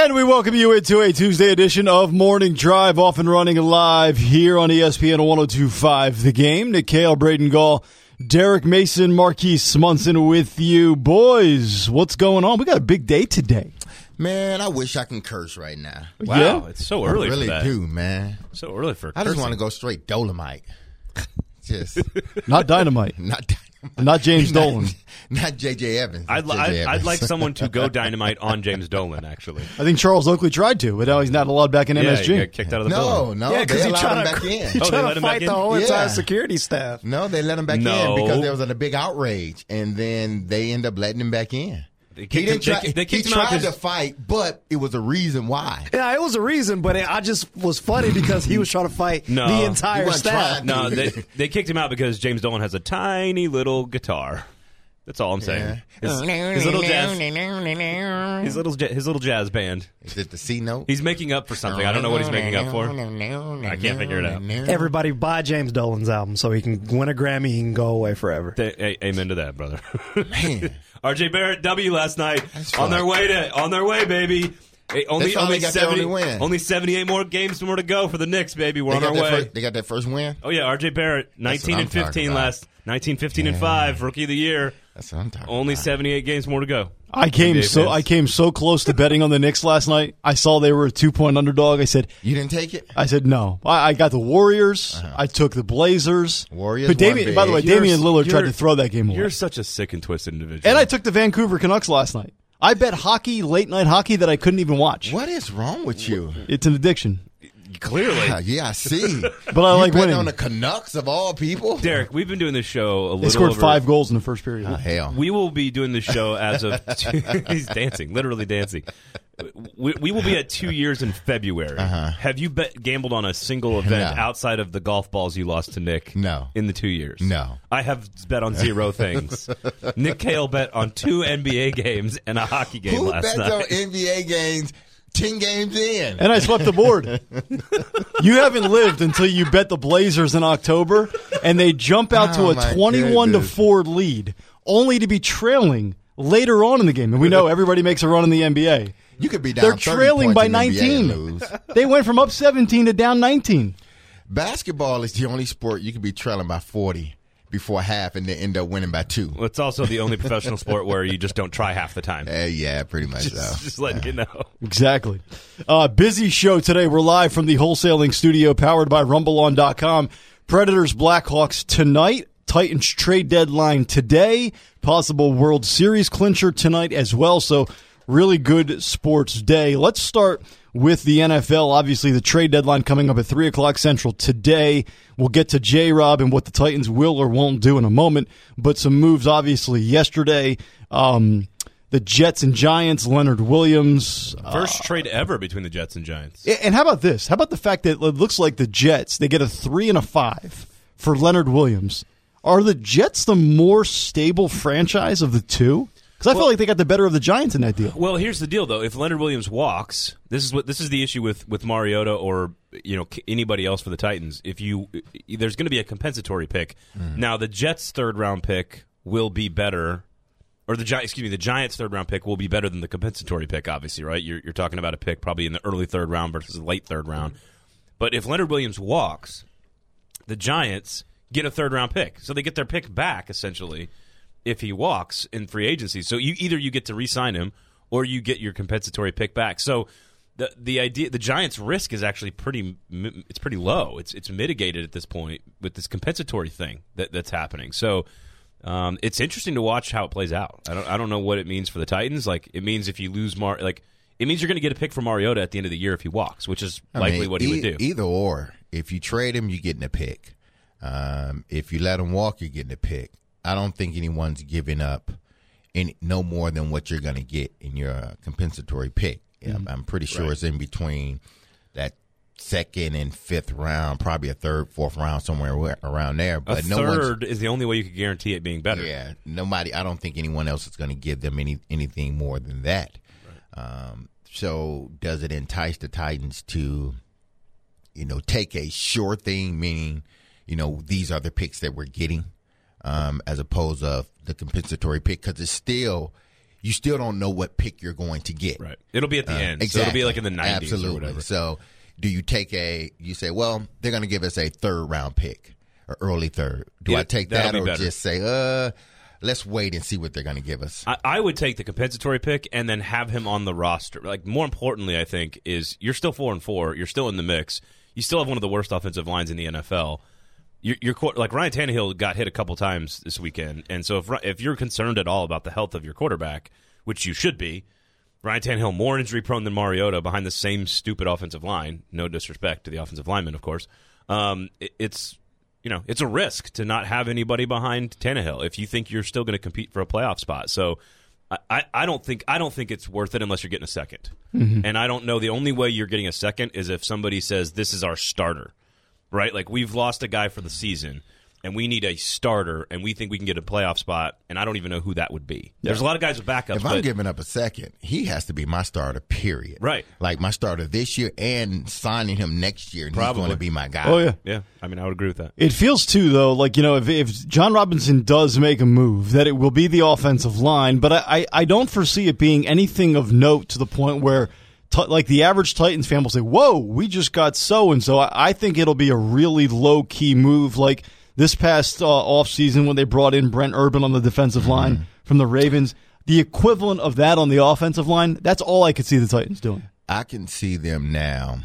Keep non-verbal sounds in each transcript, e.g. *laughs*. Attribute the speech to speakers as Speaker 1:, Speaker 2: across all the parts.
Speaker 1: And we welcome you into a Tuesday edition of Morning Drive, off and running live here on ESPN 1025 The Game. Nick Kayal, Braden Gall, Derrick Mason, Marquise Munson with you. Boys, what's going on? We got a big day today.
Speaker 2: Man, I wish I can curse right now.
Speaker 3: Wow,
Speaker 1: Yeah?
Speaker 3: it's so
Speaker 2: I
Speaker 3: early
Speaker 2: really
Speaker 3: for that.
Speaker 2: do, man.
Speaker 3: So early for
Speaker 2: I just want to go straight Dolomite. *laughs* Just
Speaker 1: Not Dynamite, *laughs*
Speaker 2: not Dynamite. *laughs*
Speaker 1: not James *laughs* Dolan. *laughs*
Speaker 2: Not JJ Evans.
Speaker 3: I'd, li-
Speaker 2: JJ
Speaker 3: I'd, I'd like someone to go dynamite on James Dolan. Actually,
Speaker 1: I think Charles Oakley tried to, but now he's not allowed back in
Speaker 3: yeah,
Speaker 1: MSG.
Speaker 3: he got kicked out of the
Speaker 2: No,
Speaker 3: building.
Speaker 2: no,
Speaker 4: Yeah, because he
Speaker 2: oh,
Speaker 4: tried to,
Speaker 2: back
Speaker 4: he
Speaker 2: in.
Speaker 3: Oh,
Speaker 4: tried
Speaker 3: let
Speaker 4: to fight the whole entire security staff.
Speaker 2: No, they let him back
Speaker 3: No.
Speaker 2: in because there was a big outrage, and then they end up letting him back in.
Speaker 3: They
Speaker 2: He didn't
Speaker 3: him-
Speaker 2: try.
Speaker 3: they- they
Speaker 2: he
Speaker 3: him
Speaker 2: tried to
Speaker 3: 'cause-
Speaker 2: fight, but it was a reason why.
Speaker 4: Yeah, it was a reason, but it, I just was funny because he was trying to fight
Speaker 3: No.
Speaker 4: the entire
Speaker 2: wasn't
Speaker 4: staff.
Speaker 3: No, they, they kicked him out because James Dolan has a tiny little guitar. That's all I'm saying. His, his little jazz, his little his little jazz band.
Speaker 2: Is it the C note?
Speaker 3: He's making up for something. I don't know what he's making up for.
Speaker 2: I
Speaker 3: can't figure it out.
Speaker 4: Everybody buy James Dolan's album so he can win a Grammy. He can go away forever.
Speaker 3: Th- a- amen to that, brother.
Speaker 2: Man. *laughs*
Speaker 3: RJ Barrett W last night on their way to on their way, baby. Hey, only only
Speaker 2: got
Speaker 3: 70,
Speaker 2: only
Speaker 3: only 78 more games more to go for the Knicks, baby. We're
Speaker 2: They
Speaker 3: on our way.
Speaker 2: first, they got that first win.
Speaker 3: Oh yeah, RJ Barrett, 19 and 15 last 19 15 and 5 rookie of the year.
Speaker 2: That's what I'm talking
Speaker 3: Only
Speaker 2: about.
Speaker 3: 78 games more to go.
Speaker 1: I came so
Speaker 3: Vance.
Speaker 1: I came so close to betting on the Knicks last night. I saw they were a two point underdog. I said,
Speaker 2: You didn't take it?
Speaker 1: I said no. I, I got the Warriors. I took the Blazers.
Speaker 2: Uh-huh. Warriors
Speaker 1: But Damian,
Speaker 2: won
Speaker 1: by the way,
Speaker 2: big.
Speaker 1: Damian
Speaker 3: You're-
Speaker 1: Lillard tried to throw that game away.
Speaker 3: You're such a sick and twisted individual.
Speaker 1: And I took the Vancouver Canucks last night. I bet hockey, late night hockey that I couldn't even watch.
Speaker 2: What is wrong with you?
Speaker 1: It's an addiction.
Speaker 3: Clearly.
Speaker 2: Yeah, *laughs* yeah, I see. *laughs*
Speaker 1: But I
Speaker 2: you
Speaker 1: like winning.
Speaker 2: on the Canucks of all people.
Speaker 3: Derek, we've been doing this show a little
Speaker 1: They scored
Speaker 3: over-
Speaker 1: five goals in the first period.
Speaker 2: Oh, hell.
Speaker 3: We will be doing this show as of *laughs* he's dancing, literally dancing. We, we will be at two years in February. Have you bet gambled on a single event
Speaker 2: Uh-huh. No.
Speaker 3: outside of the golf balls you lost to Nick?
Speaker 2: No.
Speaker 3: in the two years.
Speaker 2: No.
Speaker 3: I have bet on zero things. Nick Kayal bet on two NBA games and a hockey game
Speaker 2: Who
Speaker 3: last
Speaker 2: bets
Speaker 3: night.
Speaker 2: on NBA games ten games in?
Speaker 1: And I swept the board. *laughs* you haven't lived until you bet the Blazers in October, and they jump out
Speaker 2: Oh,
Speaker 1: to a twenty-one to four lead, only to be trailing later on in the game. And we know everybody makes a run in the NBA.
Speaker 2: You could be down.
Speaker 1: They're trailing by
Speaker 2: in the NBA and
Speaker 1: 19. *laughs* They went from up 17 to down 19.
Speaker 2: Basketball is the only sport you could be trailing by forty before half and they end up winning by two.
Speaker 3: Well, it's also the only professional sport where you just don't try half the time.
Speaker 2: Uh, *laughs* yeah, pretty much
Speaker 3: Just,
Speaker 2: so.
Speaker 3: just letting you know.
Speaker 1: Exactly. Uh, busy show today. We're live from the wholesaling studio powered by RumbleOn.com. Predators Blackhawks tonight. Titans trade deadline today. Possible World Series clincher tonight as well. So really good sports day. Let's start with the NFL. Obviously, the trade deadline coming up at 3 o'clock Central today. We'll get to J Rob and what the Titans will or won't do in a moment. But some moves, obviously, yesterday. Um, the Jets and Giants, Leonard Williams.
Speaker 3: First trade ever between the Jets and Giants.
Speaker 1: And how about this? How about the fact that it looks like the Jets, they get a three and a five for Leonard Williams. Are the Jets the more stable franchise of the two? Because I feel like they got the better of the Giants in that deal.
Speaker 3: Well, here's the deal, though. If Leonard Williams walks, this is what this is the issue with with Mariota or you know anybody else for the Titans. If you there's going to be a compensatory pick. Mm-hmm. Now, the Jets' third round pick will be better, or the Gi- excuse me, the Giants' third round pick will be better than the compensatory pick. Obviously, right? You're you're talking about a pick probably in the early third round versus the late third round. But if Leonard Williams walks, the Giants get a third round pick. So they get their pick back essentially if he walks in free agency. So you either you get to re-sign him or you get your compensatory pick back. So the the idea the Giants risk is actually pretty it's pretty low. It's it's mitigated at this point with this compensatory thing that that's happening. So um, it's interesting to watch how it plays out. I don't I don't know what it means for the Titans. Like it means if you lose Mar like it means you're going to get a pick from Mariota at the end of the year if he walks, which is
Speaker 2: I
Speaker 3: likely
Speaker 2: mean,
Speaker 3: what he
Speaker 2: e-
Speaker 3: would do.
Speaker 2: Either or. If you trade him, you're getting a pick. Um, if you let him walk, you're getting a pick. I don't think anyone's giving up any no more than what you're going to get in your uh, compensatory pick.
Speaker 3: Mm-hmm.
Speaker 2: I'm pretty sure it's in between that second and fifth round, probably a third, fourth round, somewhere around there.
Speaker 3: a
Speaker 2: But no
Speaker 3: third is the only way you could guarantee it being better.
Speaker 2: yeah, nobody. I don't think anyone else is going to give them any anything more than that. Um, so, does it entice the Titans to, you know, take a sure thing, meaning, you know, these are the picks that we're getting, um, as opposed of the compensatory pick? Because it's still, you still don't know what pick you're going to get.
Speaker 3: Right. It'll be at the end. So it'll be like in the 90s
Speaker 2: Absolutely.
Speaker 3: or whatever.
Speaker 2: So, do you take a? You say, well, they're going to give us a third round pick, or early third. Do
Speaker 3: Yeah,
Speaker 2: I take that,
Speaker 3: be
Speaker 2: or
Speaker 3: better.
Speaker 2: just say, uh, let's wait and see what they're going to give us?
Speaker 3: I, I would take the compensatory pick and then have him on the roster. Like more importantly, I think is you're still four and four. You're still in the mix. You still have one of the worst offensive lines in the NFL. You're, you're like Ryan Tannehill got hit a couple times this weekend, and so if if you're concerned at all about the health of your quarterback, which you should be, Ryan Tannehill more injury prone than Mariota behind the same stupid offensive line. No disrespect to the offensive lineman, of course. Um, it- it's you know it's a risk to not have anybody behind Tannehill if you think you're still going to compete for a playoff spot. So. I- I, don't think I don't think it's worth it unless you're getting a 2nd and I don't know the only way you're getting a second is if somebody says this is our starter, right? Like we've lost a guy for the season, and we need a starter, and we think we can get a playoff spot, and I don't even know who that would be. There's a lot of guys with backups,
Speaker 2: if I'm
Speaker 3: but
Speaker 2: giving up a second, he has to be my starter. Period.
Speaker 3: Right.
Speaker 2: Like my starter this year, and signing him next year, and he's
Speaker 3: Probably.
Speaker 2: going to be my guy.
Speaker 1: Oh yeah.
Speaker 3: yeah, I mean I would agree with that.
Speaker 1: It feels too though, like you know, if, if John Robinson does make a move, that it will be the offensive line. But I, I, I don't foresee it being anything of note to the point where, t- like the average Titans fan will say, "Whoa, we just got so and so." I think it'll be a really low key move, like this past uh, offseason when they brought in Brent Urban on the defensive line from the Ravens. The equivalent of that on the offensive line. That's all I could see the Titans doing.
Speaker 2: I can see them now,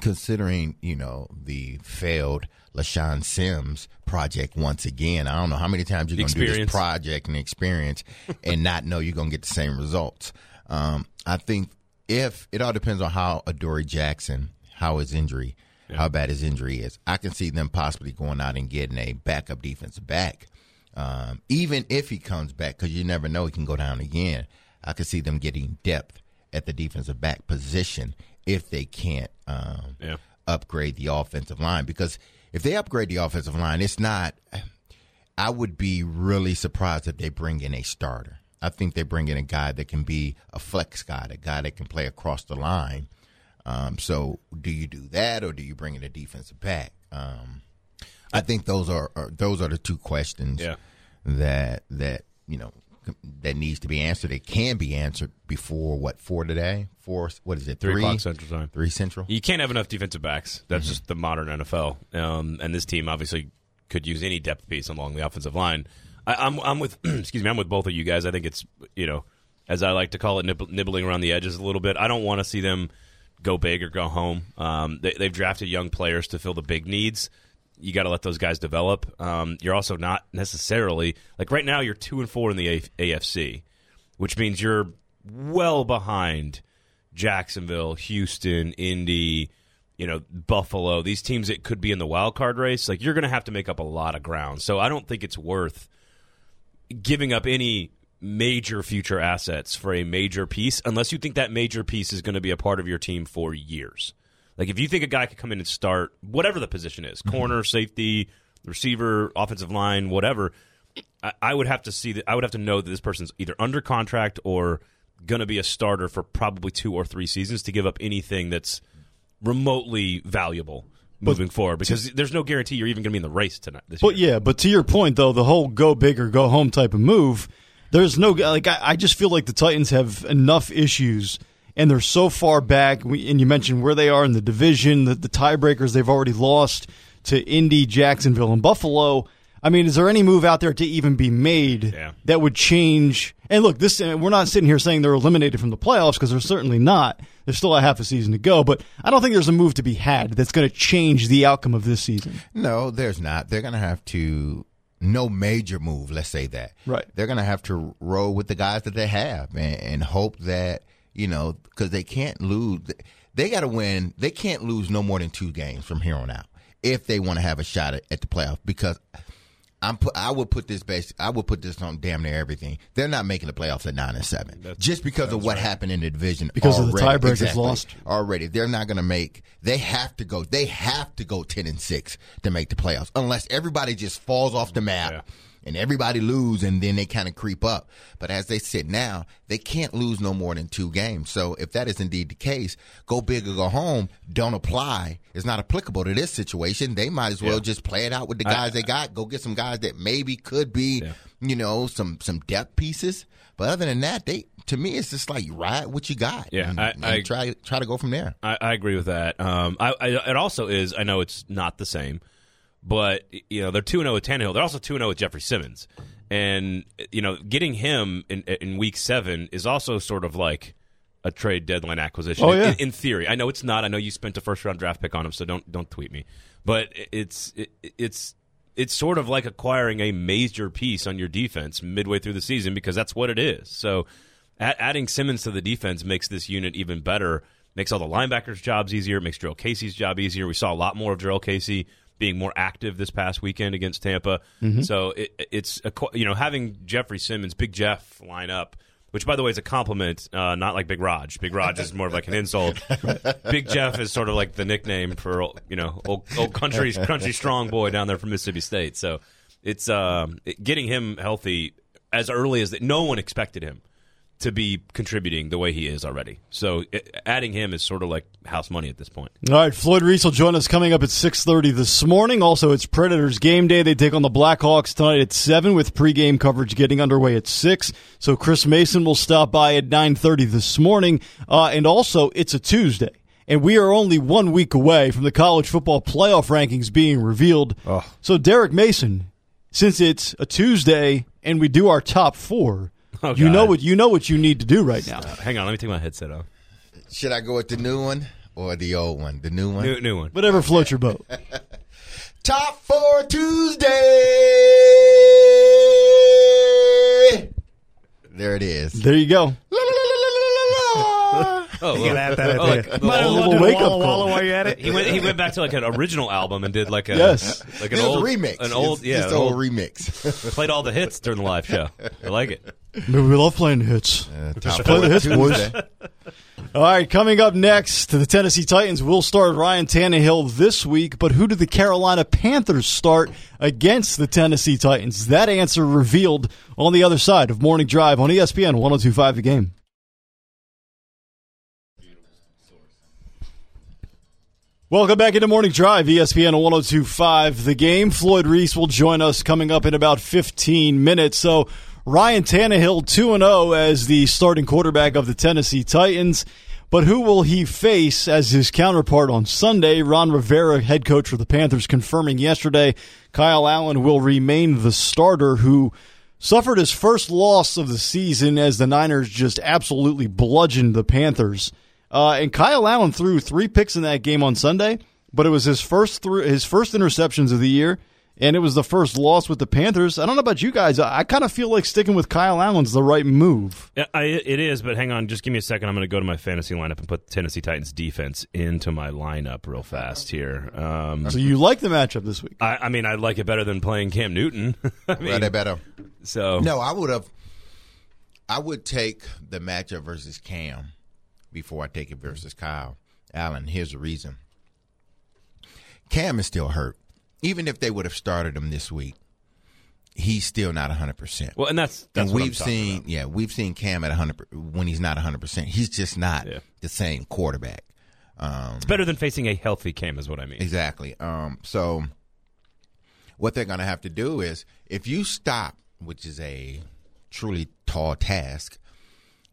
Speaker 2: considering you know the failed LeShaun Sims project once again. I don't know how many times you're going to do this project and experience and not know you're going to get the same results. Um, I think if it all depends on how Adoree Jackson, how his injury, how bad his injury is. I can see them possibly going out and getting a backup defensive back. Um, even if he comes back, because you never know, he can go down again. I could see them getting depth at the defensive back position if they can't um,
Speaker 3: Yeah.
Speaker 2: upgrade the offensive line. Because if they upgrade the offensive line, it's not. I would be really surprised if they bring in a starter. I think they bring in a guy that can be a flex guy, a guy that can play across the line. Um, so, do you do that, or do you bring in a defensive back? Um, I think those are, are those are the two questions
Speaker 3: Yeah.
Speaker 2: that that you know that needs to be answered. It can be answered before what four today? Four? What is it?
Speaker 3: Three
Speaker 2: Three,
Speaker 3: o'clock Central Time.
Speaker 2: Three central.
Speaker 3: You can't have enough defensive backs. That's just the modern NFL. Um, and this team obviously could use any depth piece along the offensive line. I, I'm, I'm with, *clears throat* excuse me, I'm with both of you guys. I think it's, you know, as I like to call it, nib- nibbling around the edges a little bit. I don't want to see them go big or go home. Um, they, they've drafted young players to fill the big needs. You got to let those guys develop. Um, you're also not necessarily like right now. You're two and four in the A- AFC, which means you're well behind Jacksonville, Houston, Indy, you know, Buffalo, these teams that could be in the wild card race, like you're going to have to make up a lot of ground. So I don't think it's worth giving up any major future assets for a major piece unless you think that major piece is going to be a part of your team for years. Like if you think a guy could come in and start whatever the position is, mm-hmm. corner, safety, receiver, offensive line, whatever, I, I would have to see that I would have to know that this person's either under contract or going to be a starter for probably two or three seasons to give up anything that's remotely valuable moving forward because there's no guarantee you're even going to be in the race tonight this
Speaker 1: But
Speaker 3: year.
Speaker 1: yeah, but to your point though, the whole go big or go home type of move, there's no like I, I just feel like the Titans have enough issues and they're so far back. We, and you mentioned where they are in the division, the, the tiebreakers they've already lost to Indy, Jacksonville, and Buffalo. I mean, is there any move out there to even be made
Speaker 3: Yeah.
Speaker 1: that would change? And look, this uh, we're not sitting here saying they're eliminated from the playoffs because they're certainly not. There's still a half a season to go, but I don't think there's a move to be had that's going to change the outcome of this season.
Speaker 2: No, there's not. They're going to have to no major move. Let's say that.
Speaker 1: Right.
Speaker 2: They're going to have to roll with the guys that they have and, and hope that you know because they can't lose. They got to win. They can't lose no more than two games from here on out if they want to have a shot at, at the playoff. Because I'm put, I would put this base. I would put this on damn near everything. They're not making the playoffs at nine and seven just because of what happened in the division.
Speaker 1: Because of the
Speaker 2: already.
Speaker 1: tiebreakers
Speaker 2: Exactly.
Speaker 1: lost.
Speaker 2: already. They're not going to make. They have to go. They have to go ten and six to make the playoffs, unless everybody just falls off the map.
Speaker 3: Yeah.
Speaker 2: And everybody lose and then they kind of creep up. But as they sit now, they can't lose no more than two games. So if that is indeed the case, go big or go home don't apply. It's not applicable to this situation. They might as well
Speaker 3: Yeah.
Speaker 2: just play it out with the guys they got. Go get some guys that maybe could be,
Speaker 3: Yeah.
Speaker 2: you know, some some depth pieces. But other than that, they to me it's just like ride what you got.
Speaker 3: Yeah,
Speaker 2: and,
Speaker 3: I-
Speaker 2: and
Speaker 3: I-
Speaker 2: try try to go from there.
Speaker 3: I, I agree with that. Um, I, I, it also is. I know it's not the same, but you know they're two zero oh with Tannehill. They're also two zero oh with Jeffrey Simmons, and you know getting him in, in week seven is also sort of like a trade deadline acquisition.
Speaker 1: Oh, yeah.
Speaker 3: in, in theory. I know it's not. I know you spent a first round draft pick on him, so don't don't tweet me. But it's it, it's it's sort of like acquiring a major piece on your defense midway through the season because that's what it is. So adding Simmons to the defense makes this unit even better. Makes all the linebackers' jobs easier. Makes Jurrell Casey's job easier. We saw a lot more of Jurrell Casey being more active this past weekend against Tampa. So it, it's a, you know having Jeffrey Simmons, Big Jeff line up, which by the way is a compliment, uh, not like Big Raj. Big Raj is more of like an insult. *laughs* Big Jeff is sort of like the nickname for you know old, old country *laughs* country strong boy down there from Mississippi State. So it's um, getting him healthy as early as that. No one expected him to be contributing the way he is already. So it, adding him is sort of like house money at this point.
Speaker 1: All right, Floyd Reese will join us coming up at 6.30 this morning. Also, it's Predators game day. They take on the Blackhawks tonight at 7 with pregame coverage getting underway at 6. So Chris Mason will stop by at 9.30 this morning. Uh, and also, it's a Tuesday. And we are only one week away from the college football playoff rankings being revealed. So Derrick Mason, since it's a Tuesday and we do our top four,
Speaker 3: Oh,
Speaker 1: you know what you know what you need to do right now.
Speaker 3: Hang on, let me take my headset off.
Speaker 2: Should I go with the new one or the old one? The new one.
Speaker 3: New, new one.
Speaker 1: Whatever floats your boat. *laughs*
Speaker 2: Top four Tuesday. There it is.
Speaker 1: There you go.
Speaker 3: Oh,
Speaker 4: You gotta have that at
Speaker 3: oh,
Speaker 4: the
Speaker 3: like
Speaker 4: end.
Speaker 3: the
Speaker 4: Might as
Speaker 3: old-
Speaker 4: well do
Speaker 1: wake-up
Speaker 4: Walla
Speaker 1: call.
Speaker 4: Walla while you're at it.
Speaker 3: He went. He went back to like an original album and did like a
Speaker 1: Yes.
Speaker 3: like an old
Speaker 2: remix.
Speaker 3: An old
Speaker 2: It's
Speaker 3: yeah,
Speaker 2: just
Speaker 3: an
Speaker 2: an old
Speaker 3: old,
Speaker 2: remix. *laughs*
Speaker 3: played all the hits during the live show. I like it.
Speaker 1: We love playing hits.
Speaker 2: Uh, top
Speaker 1: play the hits, boys. *laughs* All right, coming up next, the Tennessee Titans will start Ryan Tannehill this week, but who do the Carolina Panthers start against the Tennessee Titans? That answer revealed on the other side of Morning Drive on ESPN 1025 The Game. Welcome back into Morning Drive, ESPN 1025 The Game. Floyd Reese will join us coming up in about 15 minutes. So, Ryan Tannehill 2 0 as the starting quarterback of the Tennessee Titans. But who will he face as his counterpart on Sunday? Ron Rivera, head coach for the Panthers, confirming yesterday Kyle Allen will remain the starter who suffered his first loss of the season as the Niners just absolutely bludgeoned the Panthers. Uh, and Kyle Allen threw three picks in that game on Sunday, but it was his first through his first interceptions of the year, and it was the first loss with the Panthers. I don't know about you guys. I, I kind of feel like sticking with Kyle Allen's the right move.
Speaker 3: Yeah, I, it is, but hang on, just give me a second. I'm going to go to my fantasy lineup and put Tennessee Titans defense into my lineup real fast here. Um,
Speaker 1: So you like the matchup this week?
Speaker 3: I, I mean, I like it better than playing Cam Newton. *laughs* I mean,
Speaker 2: Well, better.
Speaker 3: so
Speaker 2: No, I would have. I would take the matchup versus Cam before I take it versus Kyle Allen. Here's the reason. Cam is still hurt. Even if they would have started him this week, he's still not 100%.
Speaker 3: well, and that's that's
Speaker 2: and we've seen,
Speaker 3: about.
Speaker 2: yeah, we've seen Cam at 100 when he's not 100%. He's just not
Speaker 3: Yeah.
Speaker 2: the same quarterback. Um,
Speaker 3: It's better than facing a healthy Cam, is what I mean.
Speaker 2: Exactly. Um, so what they're going to have to do is if you stop, which is a truly tall task,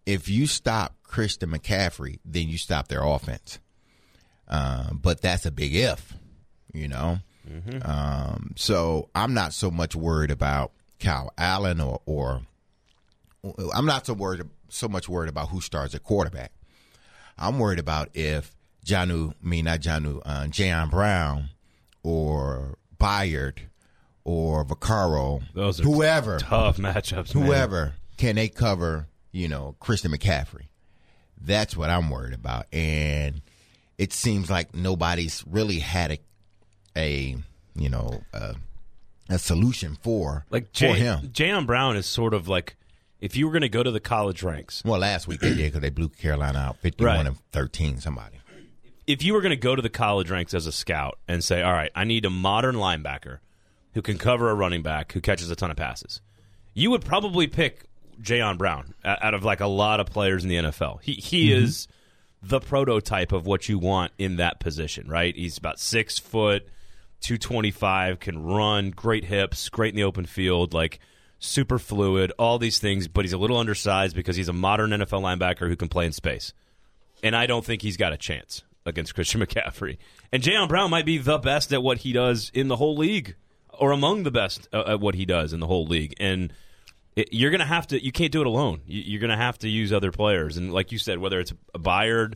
Speaker 2: if you stop Christian McCaffrey, then you stop their offense. Um, but that's a big if, you know. Um, so I'm not so much worried about Cal Allen or, or I'm not so worried so much worried about who starts at quarterback. I'm worried about if Jonnu, I mean not Jonnu, uh, Jayon Brown or Byard or Vaccaro,
Speaker 3: Those are
Speaker 2: whoever,
Speaker 3: Tough matchups, man.
Speaker 2: whoever, can they cover, you know, Christian McCaffrey? That's what I'm worried about. And it seems like nobody's really had a, a you know, a, a solution for,
Speaker 3: Like
Speaker 2: for him.
Speaker 3: Jayon Brown is sort of like if you were going to go to the college ranks.
Speaker 2: Well, last week they did because they blew Carolina out 51
Speaker 3: Right.
Speaker 2: and 13, somebody.
Speaker 3: If you were going to go to the college ranks as a scout and say, "All right, I need a modern linebacker who can cover a running back, who catches a ton of passes. You would probably pick Jayon Brown out of like a lot of players in the NFL. He he mm-hmm. is the prototype of what you want in that position, right? He's about six foot, two twenty five, can run, great hips, great in the open field, like super fluid, all these things. But he's a little undersized because he's a modern NFL linebacker who can play in space and I don't think he's got a chance against Christian *laughs* McCaffrey. And Jayon Brown might be the best at what he does in the whole league, or among the best uh, at what he does in the whole league. And it, you're going to have to. You can't do it alone. You, you're going to have to use other players. And like you said, whether it's a Byard,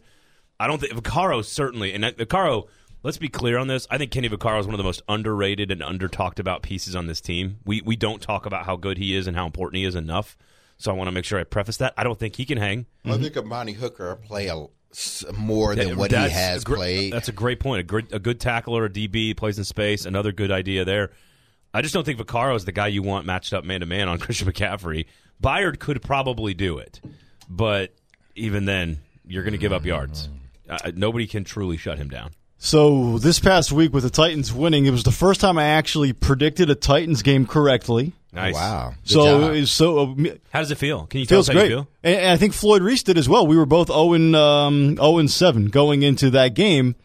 Speaker 3: I don't think Vaccaro certainly. And Vaccaro, let's be clear on this. I think Kenny Vaccaro is one of the most underrated and under talked about pieces on this team. We we don't talk about how good he is and how important he is enough. So I want to make sure I preface that. I don't think he can hang.
Speaker 2: I think Amani Hooker play a, more than what he has
Speaker 3: gr-
Speaker 2: played.
Speaker 3: That's a great point. A good, a good tackler, a DB plays in space. Another good idea there. I just don't think Vaccaro is the guy you want matched up man to man on *laughs* Christian McCaffrey. Byard could probably do it, but even then, you're going to give up yards. Uh, nobody can truly shut him down.
Speaker 1: So this past week with the Titans winning, it was the first time I actually predicted a Titans game correctly.
Speaker 3: Nice.
Speaker 2: Wow. Good
Speaker 1: so
Speaker 2: job.
Speaker 1: it's so uh,
Speaker 3: How does it feel? Can you tell
Speaker 1: feels
Speaker 3: us how
Speaker 1: great.
Speaker 3: you feel?
Speaker 1: And, and I think Floyd Reese did as well. We were both 0 and, um, 0 and 7 going into that game.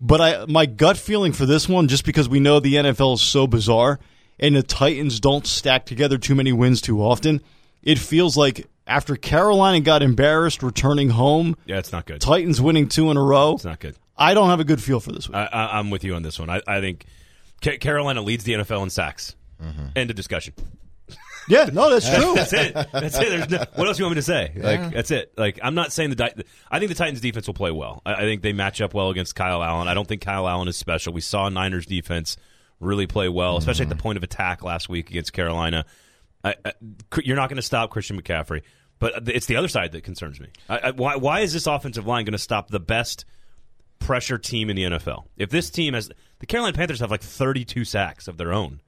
Speaker 1: But I, my gut feeling for this one, just because we know the NFL is so bizarre and the Titans don't stack together too many wins too often, it feels like after Carolina got embarrassed returning home,
Speaker 3: Yeah, it's not good.
Speaker 1: Titans winning two in a row,
Speaker 3: It's not good.
Speaker 1: I don't have a good feel for this week.
Speaker 3: I, I, I'm with you on this one. I, I think Ca- Carolina leads the NFL in sacks. Mm-hmm. End of discussion.
Speaker 1: yeah, no, that's true.
Speaker 3: That's it. That's it. There's no, what else do you want me to say? Like that's it. Like I'm not saying the. Di- I think the Titans defense will play well. I, I think they match up well against Kyle Allen. I don't think Kyle Allen is special. We saw Niners defense really play well, especially at the mm-hmm. point of attack last week against Carolina. I, I, you're not going to stop Christian McCaffrey, but it's the other side that concerns me. I, I, why, why is this offensive line going to stop the best pressure team in the NFL? If this team has the Carolina Panthers have like 32 sacks of their own,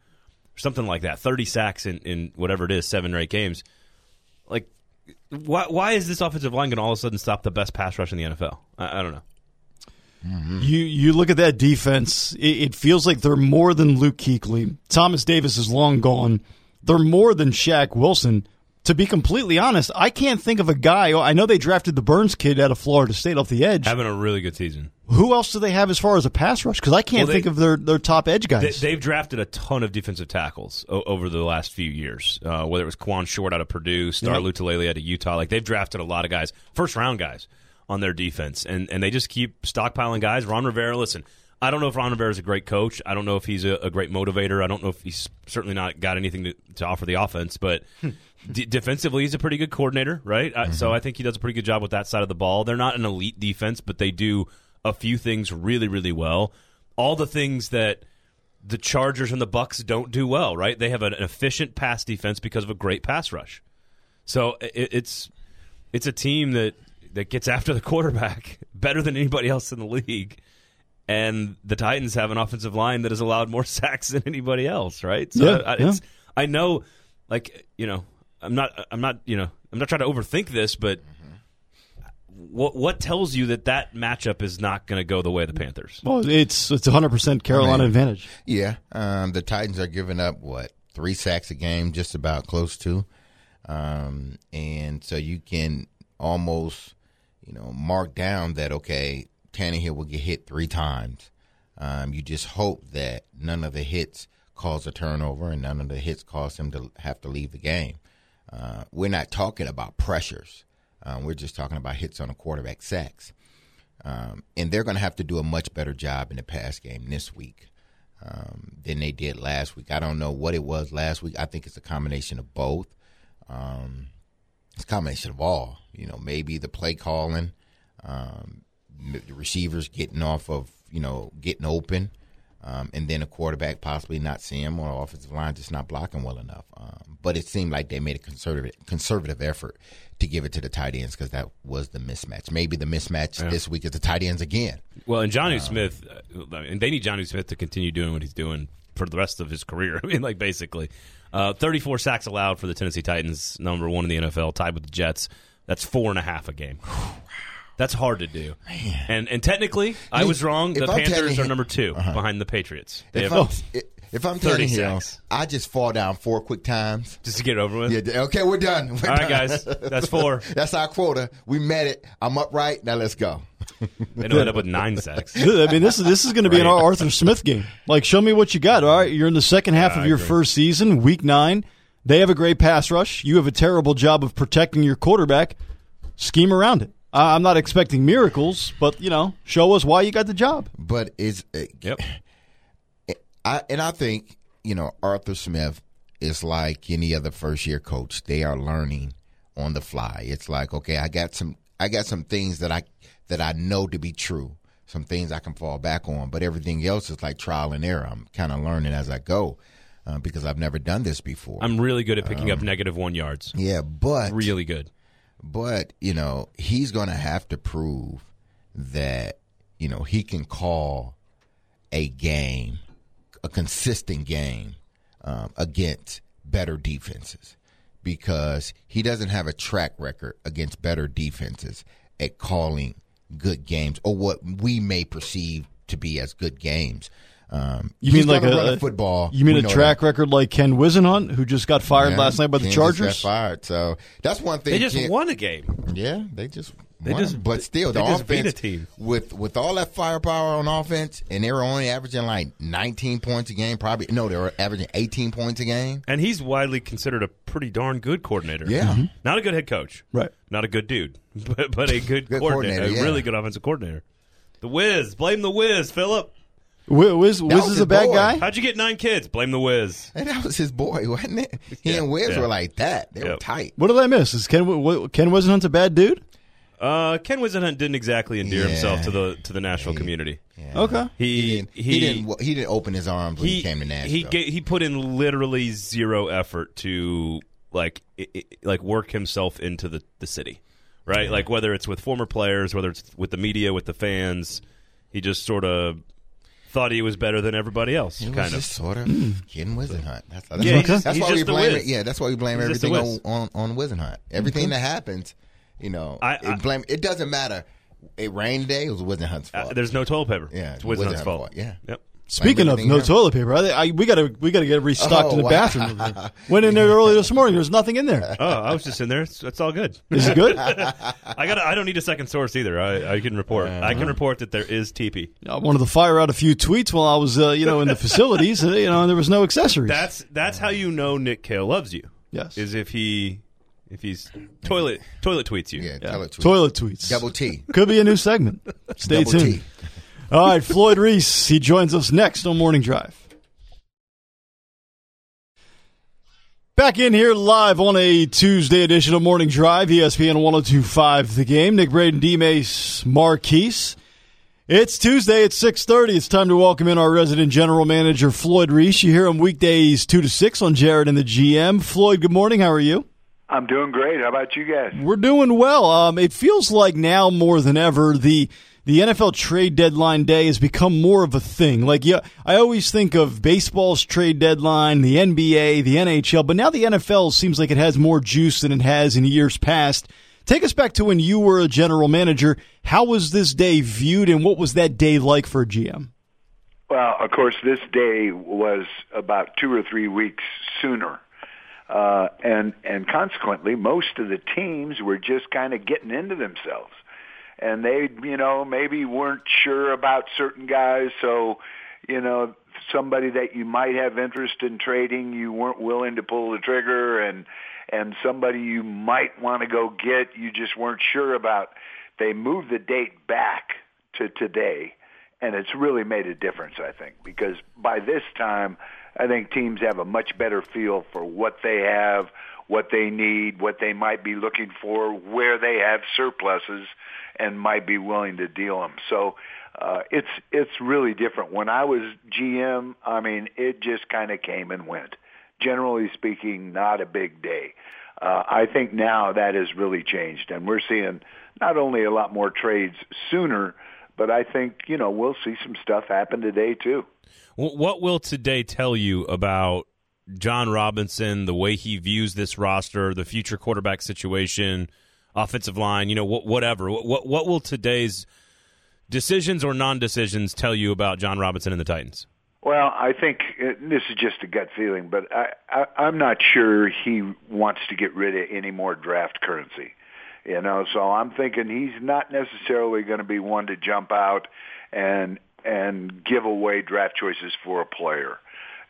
Speaker 3: something like that, 30 sacks in, in whatever it is, seven or eight games. Like, why why is this offensive line going to all of a sudden stop the best pass rush in the NFL? I, I don't know. Mm-hmm.
Speaker 1: You you look at that defense. It, it feels like they're more than Luke Kuechly. Thomas Davis is long gone. They're more than Shaq Wilson. To be completely honest, I can't think of a guy. I know they drafted the Burns kid out of Florida State off the edge.
Speaker 3: Having a really good season.
Speaker 1: Who else do they have as far as a pass rush? Because I can't
Speaker 3: Well, they-
Speaker 1: think of their, their top edge guys.
Speaker 3: they've drafted a ton of defensive tackles o- over the last few years. Uh, whether it was Kawann Short out of Purdue, Star
Speaker 1: Yep.
Speaker 3: Lotulelei out of Utah, like they've drafted a lot of guys, first round guys on their defense, and and they just keep stockpiling guys. Ron Rivera, listen, I don't know if Ron Rivera is a great coach. I don't know if he's a, a great motivator. I don't know if he's certainly not got anything to, to offer the offense, but. D- defensively, he's a pretty good coordinator, right? Uh, so I think he does a pretty good job with that side of the ball. They're not an elite defense, but they do a few things really, really well. All the things that the Chargers and the Bucks don't do well, right? They have an efficient pass defense because of a great pass rush. So it, it's it's a team that that gets after the quarterback *laughs* better than anybody else in the league. And the Titans have an offensive line that has allowed more *laughs* sacks than anybody else, right? So
Speaker 1: Yeah,
Speaker 3: I, it's, I know, like you know, I'm not, I'm not, you know, I'm not trying to overthink this, but what what tells you that that matchup is not going to go the way of the Panthers?
Speaker 1: well, it's it's 100% Carolina
Speaker 2: I mean-
Speaker 1: advantage.
Speaker 2: Yeah, um, the Titans are giving up what three sacks a game, just about close to, um, and so you can almost, you know, mark down that okay, Tannehill will get hit three times. Um, you just hope that none of the hits cause a turnover and none of the hits cause him to have to leave the game. Uh, we're not talking about pressures. Um, we're just talking about hits on a quarterback sacks. Um, and they're going to have to do a much better job in the pass game this week um, than they did last week. I don't know what it was last week. I think it's a combination of both. Um, it's a combination of all. You know, maybe the play calling, um, the receivers getting off of, you know, getting open, um, and then a quarterback possibly not seeing him or offensive line just not blocking well enough. Um, but it seemed like they made a conservative conservative effort to give it to the tight ends because that was the mismatch. Maybe the mismatch this week is the tight ends again.
Speaker 3: Well, and Jonnu Smith, uh, and they need Jonnu Smith to continue doing what he's doing for the rest of his career. *laughs* I mean, like basically, uh, 34 sacks allowed for the Tennessee Titans, number one in the NFL, tied with the Jets. That's four and a half a game. That's hard to do. And and technically, I
Speaker 2: mean,
Speaker 3: was wrong.
Speaker 2: if
Speaker 3: The
Speaker 2: I'm
Speaker 3: Panthers
Speaker 2: telling
Speaker 3: are
Speaker 2: you- Uh-huh.
Speaker 3: number 2 behind the Patriots. They
Speaker 2: If
Speaker 3: have
Speaker 2: I'm, If I'm
Speaker 3: 30
Speaker 2: Tannehill,
Speaker 3: sacks.
Speaker 2: I just fall down four quick times.
Speaker 3: Just to get it over with.
Speaker 2: Yeah, okay, we're done. We're
Speaker 3: All right,
Speaker 2: done.
Speaker 3: guys. That's four. *laughs*
Speaker 2: That's our quota. We met it. I'm upright. Now let's go. *laughs*
Speaker 3: They don't end up with nine sacks.
Speaker 1: I mean, this is this is going to be an
Speaker 3: Right.
Speaker 1: Arthur Smith game. Like, show me what you got. All right, you're in the second half
Speaker 3: Yeah,
Speaker 1: of
Speaker 3: I
Speaker 1: your
Speaker 3: agree.
Speaker 1: first season, week nine. They have a great pass rush. You have a terrible job of protecting your quarterback. Scheme around it. I- I'm not expecting miracles, but you know, show us why you got the job.
Speaker 2: But it's uh,
Speaker 3: Yep. *clears throat*
Speaker 2: I and I think you know Arthur Smith is like any other first year coach. They are learning on the fly. It's like okay, I got some I got some things that I that I know to be true. Some things I can fall back on, but everything else is like trial and error. I'm kind of learning as I go uh, because I've never done this before.
Speaker 3: I'm really good at picking
Speaker 2: Um,
Speaker 3: up negative one yards.
Speaker 2: yeah, but
Speaker 3: Really good.
Speaker 2: But you know he's going to have to prove that you know he can call a game, a consistent game um, against better defenses because he doesn't have a track record against better defenses at calling good games or what we may perceive to be as good games. Um,
Speaker 1: You mean like
Speaker 2: gonna
Speaker 1: a,
Speaker 2: football?
Speaker 1: You mean a track
Speaker 2: that.
Speaker 1: record like Ken Whisenhunt, who just got fired
Speaker 2: Yeah,
Speaker 1: last night by the
Speaker 2: Kansas
Speaker 1: Chargers?
Speaker 2: Got fired. So that's one thing.
Speaker 3: They just
Speaker 2: Ken-
Speaker 3: won a game.
Speaker 2: yeah, they just
Speaker 3: They
Speaker 2: won.
Speaker 3: just-
Speaker 2: but still,
Speaker 3: they
Speaker 2: the
Speaker 3: just beat
Speaker 2: offense
Speaker 3: a team.
Speaker 2: with with all that firepower on offense, and they were only averaging like 19 points a game. Probably no, they were averaging 18 points a game.
Speaker 3: And he's widely considered a pretty darn good coordinator.
Speaker 2: Yeah. Mhm.
Speaker 3: Not a good head coach.
Speaker 1: Right.
Speaker 3: Not a good dude, *laughs* but, but a good,
Speaker 2: Good
Speaker 3: coordinator.
Speaker 2: coordinator,
Speaker 3: A really good offensive coordinator. The Wiz. Blame the Wiz, Philip.
Speaker 1: Wiz, Wiz, Wiz is a bad
Speaker 2: boy.
Speaker 1: guy.
Speaker 3: How'd you get nine kids? Blame the Wiz.
Speaker 2: And that was his boy, wasn't it? He
Speaker 3: Yeah,
Speaker 2: and Wiz
Speaker 3: yeah.
Speaker 2: were like that. They were tight.
Speaker 1: What did I miss? Is Ken Wi- Ken Whisenhunt a bad dude?
Speaker 3: Uh, Ken Whisenhunt didn't exactly endear
Speaker 2: Yeah.
Speaker 3: himself to the to the Nashville
Speaker 2: He-
Speaker 3: community.
Speaker 2: Yeah.
Speaker 1: Okay.
Speaker 3: He
Speaker 2: He didn't. He,
Speaker 3: he
Speaker 2: didn't. He didn't open his arms when he, came to Nashville.
Speaker 3: He ga- he put in literally zero effort to like i i like work himself into the the city, right? Like whether it's with former players, whether it's with the media, with the fans, he just sort of thought he was better than everybody else,
Speaker 2: He was
Speaker 3: kind of.
Speaker 2: sort of Ken Whisenhunt. That's, that's,
Speaker 3: Yeah,
Speaker 2: why,
Speaker 3: just-
Speaker 2: that's why we blame it. Yeah, that's why we blame
Speaker 3: He's
Speaker 2: everything on, on on Whisenhunt. Everything that happens, you know,
Speaker 3: I-
Speaker 2: it blame. It doesn't matter. It rained today. It was Whisenhunt's fault.
Speaker 3: Uh, there's no toilet paper.
Speaker 2: Yeah,
Speaker 3: it's
Speaker 2: Whisenhunt's
Speaker 3: fault.
Speaker 2: fault, yeah.
Speaker 3: Yep.
Speaker 1: Speaking of no
Speaker 2: here.
Speaker 1: toilet paper, I, I, we got to we got to get restocked
Speaker 2: Oh,
Speaker 1: in the
Speaker 2: wow.
Speaker 1: bathroom. *laughs* Went in there early this morning. There's nothing in there.
Speaker 3: Oh, I was just in there. It's, it's all good.
Speaker 1: Is it good? *laughs*
Speaker 3: I got. I don't need a second source either. I, I can report. I can report that there is TP.
Speaker 1: I wanted to fire out a few tweets while I was, uh, you know, in the facilities. uh, you know, and there was no accessories.
Speaker 3: That's that's how you know Nick Kayal loves you.
Speaker 1: Yes.
Speaker 3: is if he if he's toilet toilet tweets you.
Speaker 2: yeah,
Speaker 1: Yeah.
Speaker 2: tell it to
Speaker 1: Toilet tweets.
Speaker 2: Double T.
Speaker 1: Could be a new segment. Stay
Speaker 2: Double
Speaker 1: tuned.
Speaker 2: T.
Speaker 1: All right, Floyd Reese. He joins us next on Morning Drive. Back in here live on a Tuesday edition of Morning Drive, ESPN 1025 The Game. Nick Braden, D. Mace, Marquise. It's Tuesday at 6.30. It's time to welcome in our resident general manager, Floyd Reese. You hear him weekdays 2 to 6 on Jared and the GM. Floyd, good morning. How are you?
Speaker 5: I'm doing great. How about you guys?
Speaker 1: We're doing well. Um, it feels like now more than ever the the NFL trade deadline day has become more of a thing. Like, yeah, I always think of baseball's trade deadline, the NBA, the NHL, but now the NFL seems like it has more juice than it has in years past. Take us back to when you were a general manager. How was this day viewed, and what was that day like for GM?
Speaker 5: Well, of course, this day was about two or three weeks sooner. Uh, and, and consequently, most of the teams were just kind of getting into themselves. And they, you know, maybe weren't sure about certain guys. So, you know, somebody that you might have interest in trading, you weren't willing to pull the trigger. And, and somebody you might want to go get, you just weren't sure about. They moved the date back to today and it's really made a difference, I think, because by this time, I think teams have a much better feel for what they have, what they need, what they might be looking for, where they have surpluses, and might be willing to deal them. So uh, it's it's really different. When I was GM, I mean, it just kind of came and went. Generally speaking, not a big day. Uh, I think now that has really changed, and we're seeing not only a lot more trades sooner, but I think you know we'll see some stuff happen today too.
Speaker 3: What will today tell you about John Robinson, the way he views this roster, the future quarterback situation, offensive line, you know, wh- whatever. What, what will today's decisions or non-decisions tell you about John Robinson and the Titans?
Speaker 5: Well, I think uh, this is just a gut feeling, but I, I, I'm not sure he wants to get rid of any more draft currency. You know, so I'm thinking he's not necessarily going to be one to jump out and and give away draft choices for a player.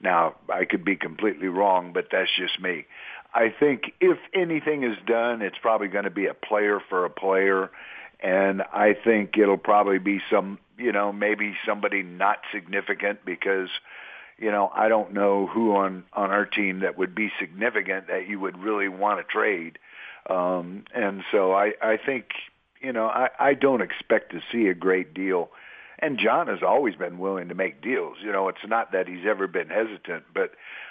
Speaker 5: Now, I could be completely wrong, but that's just me. I think if anything is done, it's probably going to be a player for a player, and I think it'll probably be some, you know, maybe somebody not significant because, you know, I don't know who on on our team that would be significant that you would really want to trade, um, and so I I think, you know, I I don't expect to see a great deal and John has always been willing to make deals. You know, it's not that he's ever been hesitant, but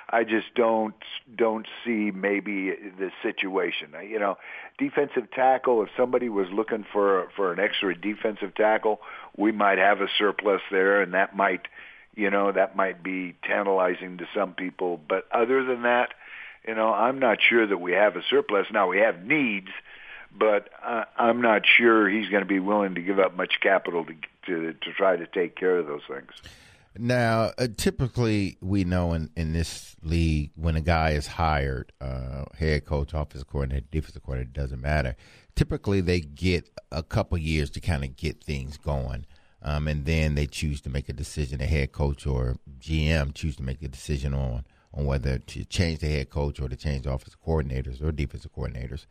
Speaker 5: I just don't don't see maybe the situation. You know, defensive tackle. If somebody was looking for for an extra defensive tackle, we might have a surplus there, and that might, you know, that might be tantalizing to some people. But other than that, you know, I'm not sure that we have a surplus. Now we have needs, but uh, I'm not sure he's going to be willing to give up much capital to to to try to take care of those things.
Speaker 2: Now, uh, typically, we know in, in this league when a guy is hired, uh, head coach, offensive coordinator, defensive coordinator, it doesn't matter. Typically, they get a couple years to kind of get things going, um, and then they choose to make a decision. The head coach or GM choose to make a decision on on whether to change the head coach or to change the offensive coordinators or defensive coordinators.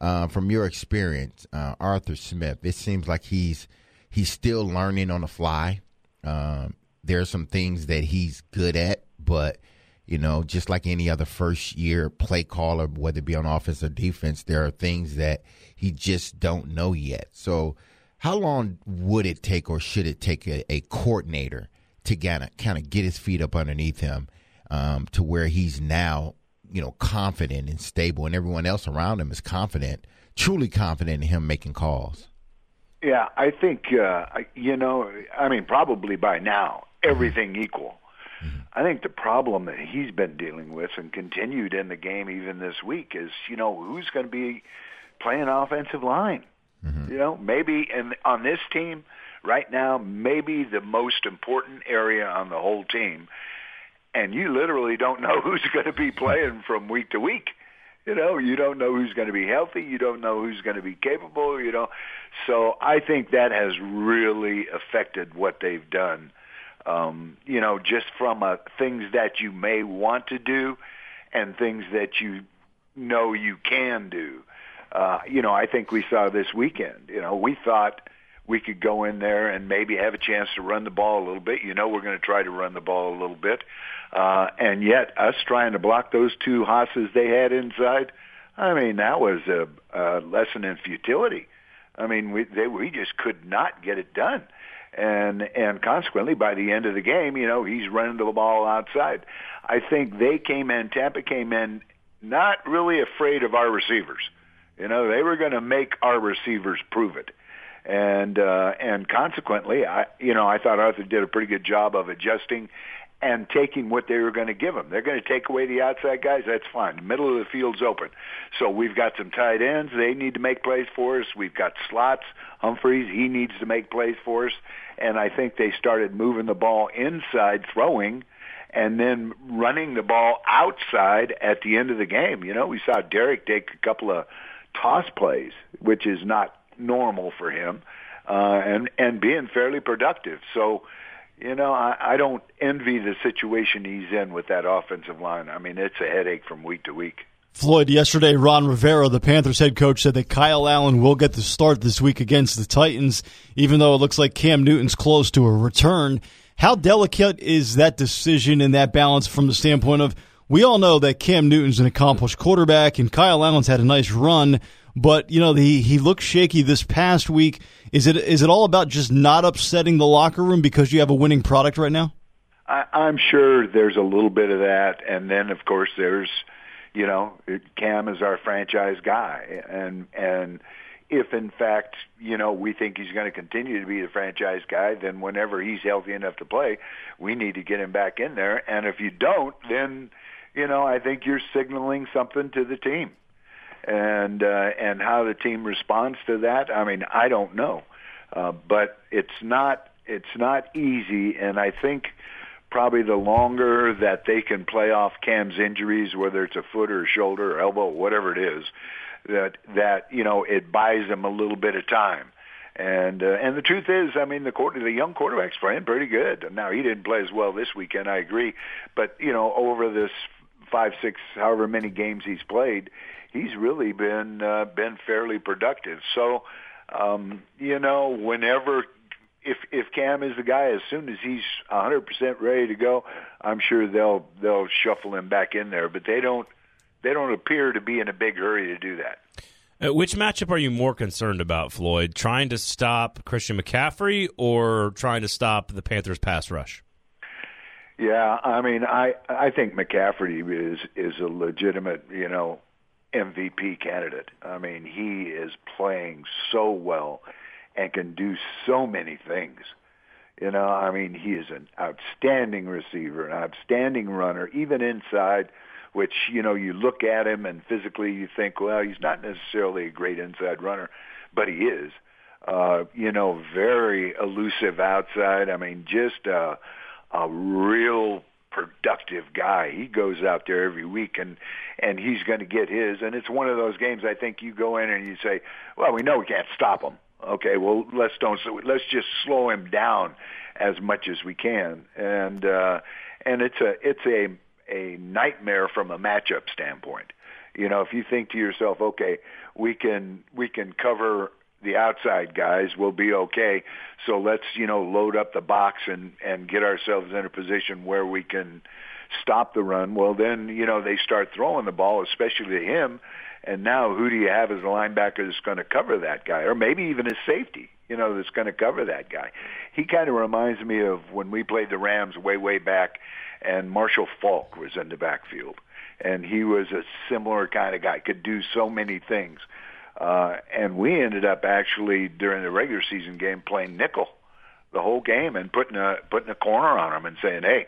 Speaker 2: Uh, from your experience, uh, Arthur Smith, it seems like he's he's still learning on the fly. Um, there are some things that he's good at, but you know, just like any other first year play caller, whether it be on offense or defense, there are things that he just don't know yet. So, how long would it take, or should it take, a, a coordinator to kind of kind of get his feet up underneath him um, to where he's now, you know, confident and stable, and everyone else around him is confident, truly confident in him making calls?
Speaker 5: Yeah, I think uh, you know. I mean, probably by now, everything equal. Mm-hmm. I think the problem that he's been dealing with and continued in the game even this week is, you know, who's going to be playing offensive line. Mm-hmm. You know, maybe and on this team right now, maybe the most important area on the whole team, and you literally don't know *laughs* who's going to be playing from week to week. You know, you don't know who's going to be healthy. You don't know who's going to be capable. You know, so I think that has really affected what they've done. Um, you know, just from a, things that you may want to do and things that you know you can do. Uh, you know, I think we saw this weekend. You know, we thought we could go in there and maybe have a chance to run the ball a little bit. You know, we're going to try to run the ball a little bit. Uh, and yet us trying to block those two hosses they had inside, I mean, that was a, a lesson in futility. I mean, we they, we just could not get it done, and and consequently, by the end of the game, you know, he's running the ball outside. I think they came in, Tampa came in, not really afraid of our receivers. You know, they were going to make our receivers prove it, and uh, and consequently, I you know I thought Arthur did a pretty good job of adjusting and taking what they were going to give them. They're going to take away the outside guys. That's fine. The middle of the field's open. So we've got some tight ends. They need to make plays for us. We've got slots. Humphries, he needs to make plays for us. And I think they started moving the ball inside, throwing, and then running the ball outside at the end of the game. You know, we saw Derek take a couple of toss plays, which is not normal for him, uh, and and being fairly productive. So you know, I, I don't envy the situation he's in with that offensive line. I mean, it's a headache from week to week.
Speaker 1: Floyd, yesterday, Ron Rivera, the Panthers head coach, said that Kyle Allen will get the start this week against the Titans, even though it looks like Cam Newton's close to a return. How delicate is that decision and that balance from the standpoint of we all know that Cam Newton's an accomplished quarterback and Kyle Allen's had a nice run, but you know he he looked shaky this past week. Is it is it all about just not upsetting the locker room because you have a winning product right now?
Speaker 5: I, I'm sure there's a little bit of that, and then of course there's, you know, Cam is our franchise guy, and and if in fact you know we think he's going to continue to be the franchise guy, then whenever he's healthy enough to play, we need to get him back in there. And if you don't, then you know I think you're signaling something to the team and uh, and how the team responds to that. I mean, I don't know, uh, but it's not it's not easy, and I think probably the longer that they can play off Cam's injuries, whether it's a foot or a shoulder or elbow, whatever it is, that that you know it buys them a little bit of time. And uh, and the truth is, I mean, the quarter, the young quarterback's playing pretty good. Now he didn't play as well this weekend, I agree, but you know, over this five, six, however many games he's played, he's really been uh, been fairly productive. So, um, you know, whenever if if Cam is the guy, as soon as he's 100% ready to go, I'm sure they'll they'll shuffle him back in there. But they don't they don't appear to be in a big hurry to do that.
Speaker 3: Uh, which matchup are you more concerned about, Floyd? Trying to stop Christian McCaffrey or trying to stop the Panthers' pass rush?
Speaker 5: Yeah, I mean, I I think McCaffrey is is a legitimate, you know, MVP candidate. I mean, he is playing so well and can do so many things. You know, I mean, he is an outstanding receiver, an outstanding runner, even inside which you know you look at him and physically you think, well, he's not necessarily a great inside runner, but he is. Uh, you know, very elusive outside. I mean, just a, a real productive guy. He goes out there every week and and he's going to get his. And it's one of those games. I think you go in and you say, well, we know we can't stop him. Okay, well let's don't. Let's just slow him down as much as we can. And uh, and it's a it's a a nightmare from a matchup standpoint. You know, if you think to yourself, okay, we can we can cover the outside guys, we'll be okay. So let's you know load up the box and and get ourselves in a position where we can stop the run. Well, then you know they start throwing the ball, especially to him. And now, who do you have as a linebacker that's going to cover that guy, or maybe even a safety? You know, that's going to cover that guy. He kind of reminds me of when we played the Rams way, way back and Marshall Faulk was in the backfield, and he was a similar kind of guy, could do so many things. Uh, and we ended up actually during the regular season game playing nickel the whole game and putting a putting a corner on him and saying, "Hey,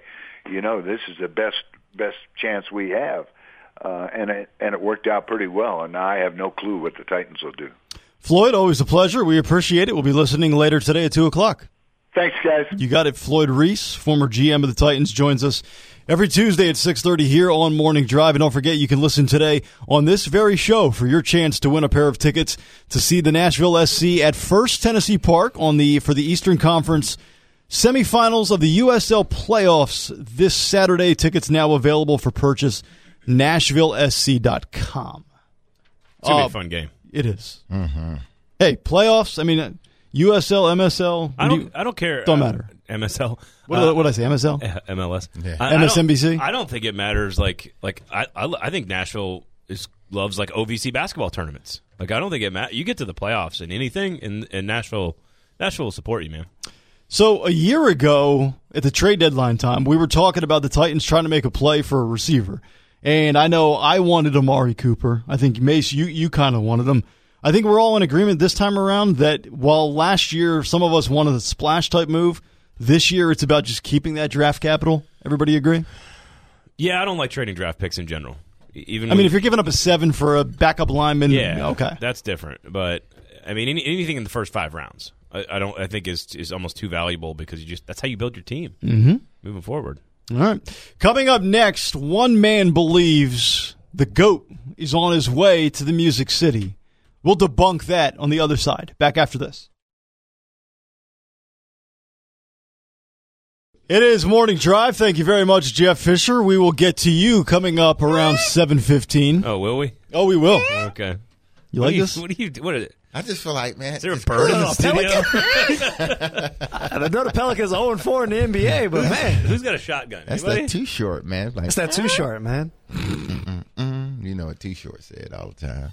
Speaker 5: you know, this is the best best chance we have." Uh, and it and it worked out pretty well. And I have no clue what the Titans will do.
Speaker 1: Floyd, always a pleasure. We appreciate it. We'll be listening later today at two o'clock.
Speaker 5: Thanks, guys.
Speaker 1: You got it. Floyd Reese, former GM of the Titans, joins us every Tuesday at 6.30 here on Morning Drive. And don't forget, you can listen today on this very show for your chance to win a pair of tickets to see the Nashville SC at First Tennessee Park on the for the Eastern Conference semifinals of the USL playoffs this Saturday. Tickets now available for purchase, NashvilleSC.com.
Speaker 3: It's going to
Speaker 1: Uh,
Speaker 3: be a fun game.
Speaker 1: It is. Hey, playoffs, I mean, USL, MSL,
Speaker 3: I
Speaker 1: do
Speaker 3: don't.
Speaker 1: you-
Speaker 3: I don't care.
Speaker 1: Don't
Speaker 3: uh,
Speaker 1: matter.
Speaker 3: MSL.
Speaker 1: What,
Speaker 3: Uh,
Speaker 1: what did I say, MSL?
Speaker 3: MLS.
Speaker 2: Yeah.
Speaker 3: I- I don't-
Speaker 1: MSNBC?
Speaker 3: I don't think it matters. Like, like I, I, I think Nashville is loves like OVC basketball tournaments. Like, I don't think it matters. You get to the playoffs and anything, and, and Nashville, Nashville will support you, man.
Speaker 1: So a year ago at the trade deadline time, we were talking about the Titans trying to make a play for a receiver. And I know I wanted Amari Cooper. I think Mace, you, you kind of wanted him. I think we're all in agreement this time around that while last year some of us wanted a splash type move, this year it's about just keeping that draft capital. Everybody agree?
Speaker 3: Yeah, I don't like trading draft picks in general. Even
Speaker 1: I mean, if you're giving up a seven for a backup lineman,
Speaker 3: yeah,
Speaker 1: okay.
Speaker 3: that's different. But I mean, any, anything in the first five rounds, I, I don't. I think is is almost too valuable because you just that's how you build your team mm-hmm. moving forward.
Speaker 1: All right. Coming up next, one man believes the GOAT is on his way to the Music City. We'll debunk that on the other side. Back after this. It is Morning Drive. Thank you very much, Jeff Fisher. We will get to you coming up around 7.15.
Speaker 3: Oh, will we?
Speaker 1: Oh, we will.
Speaker 3: Okay.
Speaker 1: You
Speaker 3: What
Speaker 1: like
Speaker 3: do you,
Speaker 1: this?
Speaker 3: What do you? What is it?
Speaker 2: I just feel like, man,
Speaker 3: Is there a bird in the studio? *laughs*
Speaker 4: I know the Pelicans 0 4 in the NBA, but man,
Speaker 3: Who's got a shotgun?
Speaker 2: That's
Speaker 3: Anybody?
Speaker 2: that too short, man. Like,
Speaker 4: it's that too short, man.
Speaker 2: you know what too short said all the time.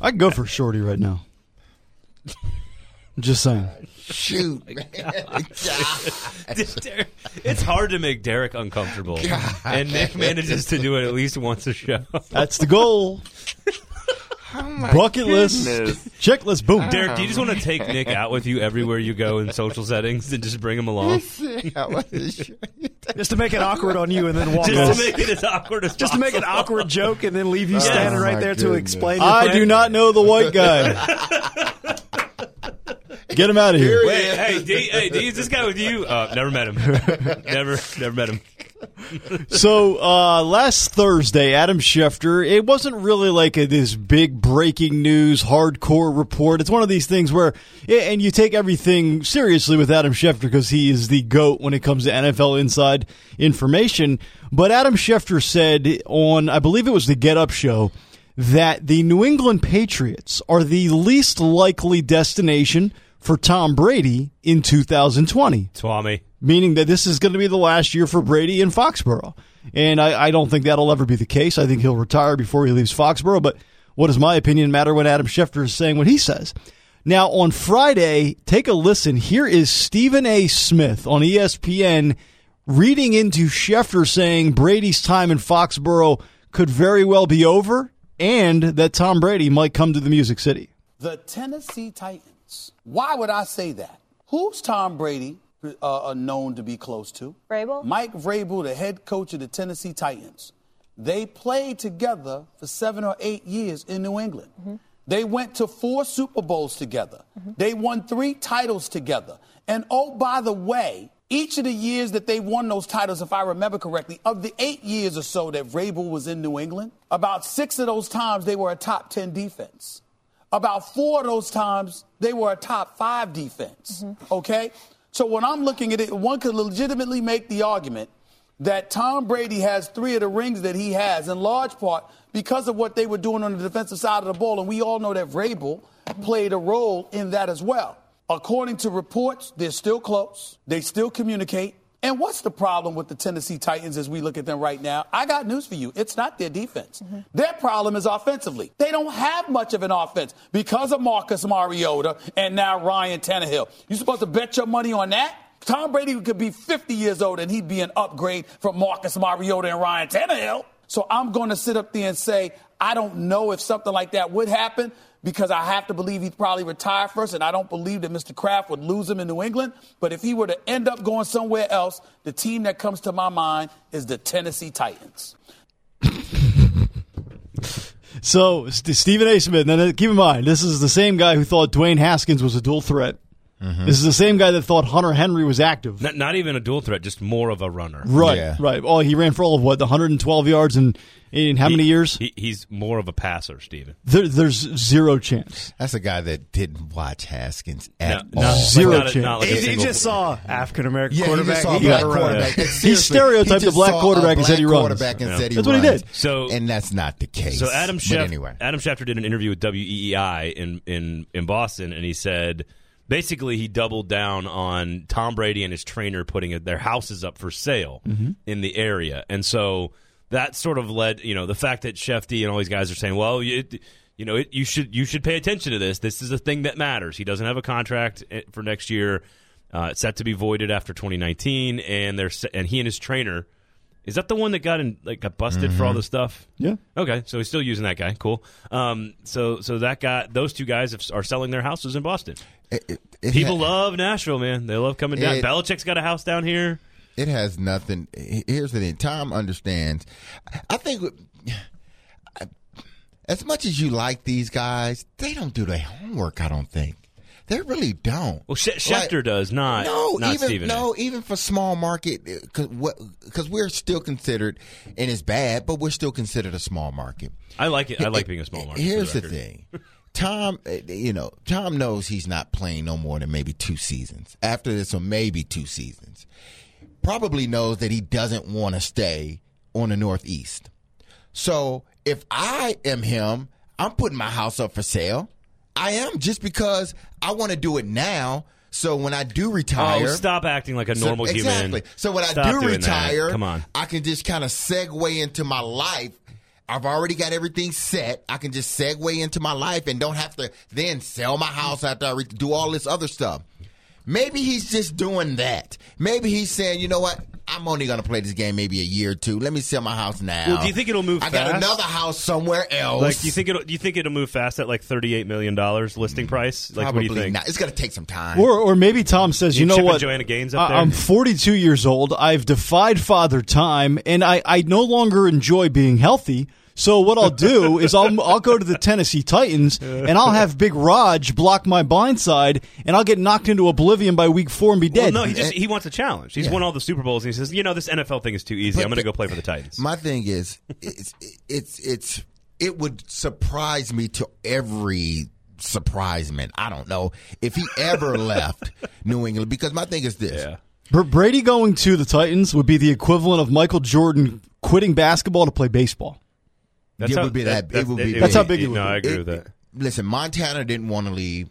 Speaker 1: I can go for Shorty right now. Just saying.
Speaker 2: Shoot, *laughs* man.
Speaker 3: it's hard to make Derek uncomfortable, and Nick manages to do it at least once a show.
Speaker 1: That's the goal. Bucket list. Checklist. Boom.
Speaker 3: Derek, do you just want to take Nick out with you everywhere you go in social settings and just bring him along,
Speaker 4: Just to make it awkward on you and then walk
Speaker 3: just
Speaker 4: off.
Speaker 3: to make it as awkward as
Speaker 4: Just to make an awkward joke and then leave you standing
Speaker 2: Oh,
Speaker 4: right
Speaker 2: my
Speaker 4: there to explain
Speaker 1: I
Speaker 4: plan.
Speaker 1: do not know the white guy. *laughs* Get him out of here.
Speaker 3: Wait, hey, hey, D, hey, D, is this guy with you? Uh, never met him. *laughs* never, never met him.
Speaker 1: So uh, last Thursday, Adam Schefter, it wasn't really like a, this big breaking news, hardcore report. It's one of these things where, and you take everything seriously with Adam Schefter because he is the GOAT when it comes to NFL inside information. But Adam Schefter said on, I believe it was the Get Up show, that the New England Patriots are the least likely destination for Tom Brady in 2020
Speaker 3: Swami.
Speaker 1: meaning that this is going to be the last year for Brady in Foxborough. And I, I don't think that'll ever be the case. I think he'll retire before he leaves Foxborough. But what does my opinion matter when Adam Schefter is saying what he says? Now, on Friday, take a listen. Here is Stephen A. Smith on ESPN reading into Schefter saying Brady's time in Foxborough could very well be over and that Tom Brady might come to the Music City.
Speaker 6: The Tennessee Titans. Why would I say that? Who's Tom Brady uh, uh, known to be close to?
Speaker 7: Vrabel?
Speaker 6: Mike Vrabel, the head coach of the Tennessee Titans. They played together for seven or eight years in New England. They went to four Super Bowls together. They won three titles together. And oh, by the way, each of the years that they won those titles, if I remember correctly, of the eight years or so that Vrabel was in New England, about six of those times they were a top 10 defense. About four of those times, they were a top five defense. Mm-hmm. Okay? So when I'm looking at it, one could legitimately make the argument that Tom Brady has three of the rings that he has, in large part because of what they were doing on the defensive side of the ball. And we all know that Vrabel mm-hmm. played a role in that as well. According to reports, they're still close. They still communicate. And what's the problem with the Tennessee Titans as we look at them right now? I got news for you. It's not their defense. Mm-hmm. Their problem is offensively. They don't have much of an offense because of Marcus Mariota and now Ryan Tannehill. You supposed to bet your money on that? Tom Brady could be 50 years old and he'd be an upgrade from Marcus Mariota and Ryan Tannehill. So I'm going to sit up there and say, I don't know if something like that would happen because I have to believe he'd probably retire first, and I don't believe that Mr. Kraft would lose him in New England. But if he were to end up going somewhere else, the team that comes to my mind is the Tennessee Titans. *laughs*
Speaker 1: So St- Stephen A. Smith. Uh, keep in mind, this is the same guy who thought Dwayne Haskins was a dual threat. Mm-hmm. This is the same guy that thought Hunter Henry was active.
Speaker 3: Not, not even a dual threat, just more of a runner.
Speaker 1: right,
Speaker 2: Yeah.
Speaker 1: right. Oh, he ran for all of what, the 112 yards in in how many years?
Speaker 3: He, he's more of a passer, Steven.
Speaker 1: there, there's zero chance.
Speaker 2: That's a guy that didn't watch Haskins
Speaker 3: No,
Speaker 2: at
Speaker 3: not-
Speaker 2: all.
Speaker 3: like
Speaker 1: Zero
Speaker 3: not a-
Speaker 1: chance.
Speaker 3: not like
Speaker 4: He, he just saw African American
Speaker 2: Yeah, he
Speaker 4: quarterback.
Speaker 2: just saw a
Speaker 4: He
Speaker 2: black
Speaker 4: got run.
Speaker 2: quarterback.
Speaker 1: He stereotyped
Speaker 2: he
Speaker 1: a black
Speaker 2: saw a
Speaker 1: quarterback and said he runs.
Speaker 2: quarterback and
Speaker 3: Yeah.
Speaker 2: said he
Speaker 1: That's what he did.
Speaker 3: So-
Speaker 2: and that's not the case.
Speaker 3: So Adam
Speaker 2: But
Speaker 3: Schefter,
Speaker 2: anyway,
Speaker 3: Adam Schefter did an interview with WEEI in, in, in Boston, and he said basically he doubled down on Tom Brady and his trainer putting their houses up for sale
Speaker 2: Mm-hmm.
Speaker 3: in the area, and so that sort of led you know the fact that Shefty and all these guys are saying, well, you, you know, it, you should you should pay attention to this. This is a thing that matters. He doesn't have a contract eh, for next year. Uh, it's set to be voided after 2019, and they're and he and his trainer. Is that the one that got in, like got busted for all this stuff?
Speaker 1: Yeah.
Speaker 3: Okay, so he's still using that guy. Cool. Um, so so that guy, those two guys have, are selling their houses in Boston.
Speaker 2: It, it, it
Speaker 3: People
Speaker 2: ha-
Speaker 3: love Nashville, man. They love coming down.
Speaker 2: It-
Speaker 3: Belichick's got a house down here.
Speaker 2: It has nothing. Here's the thing. Tom understands. I think as much as you like these guys, they don't do their homework. I don't think they really don't.
Speaker 3: Well, Sch- Schefter does not.
Speaker 2: No,
Speaker 3: not
Speaker 2: even
Speaker 3: Stephen A.
Speaker 2: no, even for small market, uh, because we're still considered, and it's bad, but we're still considered a small market.
Speaker 3: I like it. I like being a small market.
Speaker 2: Here's the
Speaker 3: record.
Speaker 2: thing. *laughs* Tom, uh, you know, Tom knows he's not playing no more than maybe two seasons. After this, or maybe two seasons. Probably knows that he doesn't want to stay on the Northeast. So if I am him, I'm putting my house up for sale. I am just because I want to do it now. So when I do retire,
Speaker 3: Oh, stop acting like a
Speaker 2: so-
Speaker 3: normal human.
Speaker 2: exactly. So when I do
Speaker 3: that.
Speaker 2: retire,
Speaker 3: come on.
Speaker 2: I can just kind of segue into my life. I've already got everything set. I can just segue into my life and don't have to then sell my house after I re- do all this other stuff. Maybe he's just doing that. Maybe he's saying, you know what? I'm only going to play this game maybe a year or two. Let me sell my house now.
Speaker 3: Well, do you think it'll move
Speaker 2: I got another house somewhere else.
Speaker 3: Like, do you think it'll? Do you think it'll move fast at like thirty-eight million dollars listing mm, price? Like,
Speaker 2: Probably
Speaker 3: what do you think?
Speaker 2: not. It's going to take some time.
Speaker 1: Or, or maybe Tom says, you,
Speaker 3: You
Speaker 1: know what?
Speaker 3: Joanna Gaines up
Speaker 1: I-
Speaker 3: there?
Speaker 1: I'm 42 years old. I've defied father time, and I, I no longer enjoy being healthy. So what I'll do is I'll I'll go to the Tennessee Titans and I'll have Big Raj block my blindside and I'll get knocked into oblivion by week four and be
Speaker 3: Well,
Speaker 1: dead.
Speaker 3: no, he just he wants a challenge. He's
Speaker 2: Yeah.
Speaker 3: won all the Super Bowls, and he says, you know, this NFL thing is too easy.
Speaker 2: But
Speaker 3: I'm going to go play for the Titans.
Speaker 2: My thing is, it's it's it's it would surprise me to every surprisement. I don't know if he ever *laughs* left New England because my thing is this.
Speaker 3: yeah.
Speaker 1: Brady going to the Titans would be the equivalent of Michael Jordan quitting basketball to play baseball.
Speaker 3: That's
Speaker 2: It
Speaker 3: how,
Speaker 2: would be that- it would be
Speaker 1: That's how big it would
Speaker 3: No,
Speaker 1: be.
Speaker 3: I agree
Speaker 2: It-
Speaker 3: with that.
Speaker 2: Listen, Montana didn't want to leave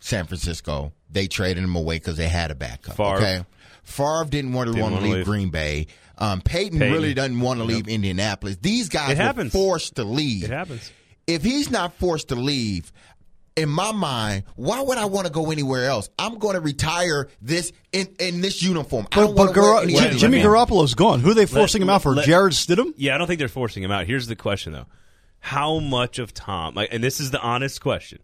Speaker 2: San Francisco. They traded him away because they had a backup.
Speaker 3: Favre.
Speaker 2: Okay, Favre didn't want to want to leave,
Speaker 3: leave.
Speaker 2: Green Bay. Um, Peyton,
Speaker 3: Peyton.
Speaker 2: really doesn't want to leave Indianapolis. These guys
Speaker 3: It
Speaker 2: were
Speaker 3: happens.
Speaker 2: forced to leave.
Speaker 3: It happens.
Speaker 2: If he's not forced to leave, in my mind, why would I want to go anywhere else? I'm going to retire this in, in this uniform. I
Speaker 1: But,
Speaker 2: don't
Speaker 1: but Gar-
Speaker 2: any
Speaker 1: Jimmy. Garoppolo's gone. Who are they forcing him out for?
Speaker 3: let-
Speaker 1: Jarrett Stidham?
Speaker 3: Yeah, I don't think they're forcing him out. Here's the question, though: How much of Tom, like, and this is the honest question,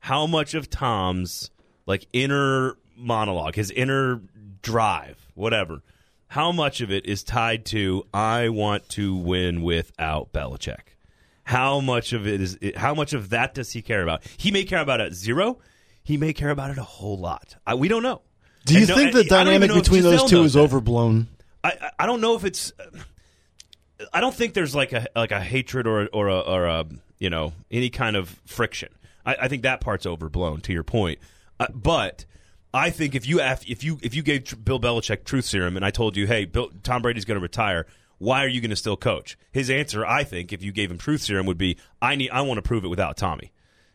Speaker 3: how much of Tom's like inner monologue, his inner drive, whatever, how much of it is tied to I want to win without Belichick? How much of it is? How much of that does he care about? He may care about it at zero. He may care about it a whole lot. I, we don't know.
Speaker 1: Do you
Speaker 3: And no-
Speaker 1: think the
Speaker 3: I
Speaker 1: dynamic
Speaker 3: if
Speaker 1: between those two is
Speaker 3: that.
Speaker 1: overblown?
Speaker 3: I, I- I don't know if it's. I don't think there's like a like a hatred or or a, or a you know any kind of friction. I, I think that part's overblown. To your point, uh, but I think if you if you if you gave Bill Belichick truth serum and I told you, hey, Bill, Tom Brady's going to retire. Why are you going to still coach? His answer, I think, if you gave him truth serum, would be, I need, I want to prove it without Tommy.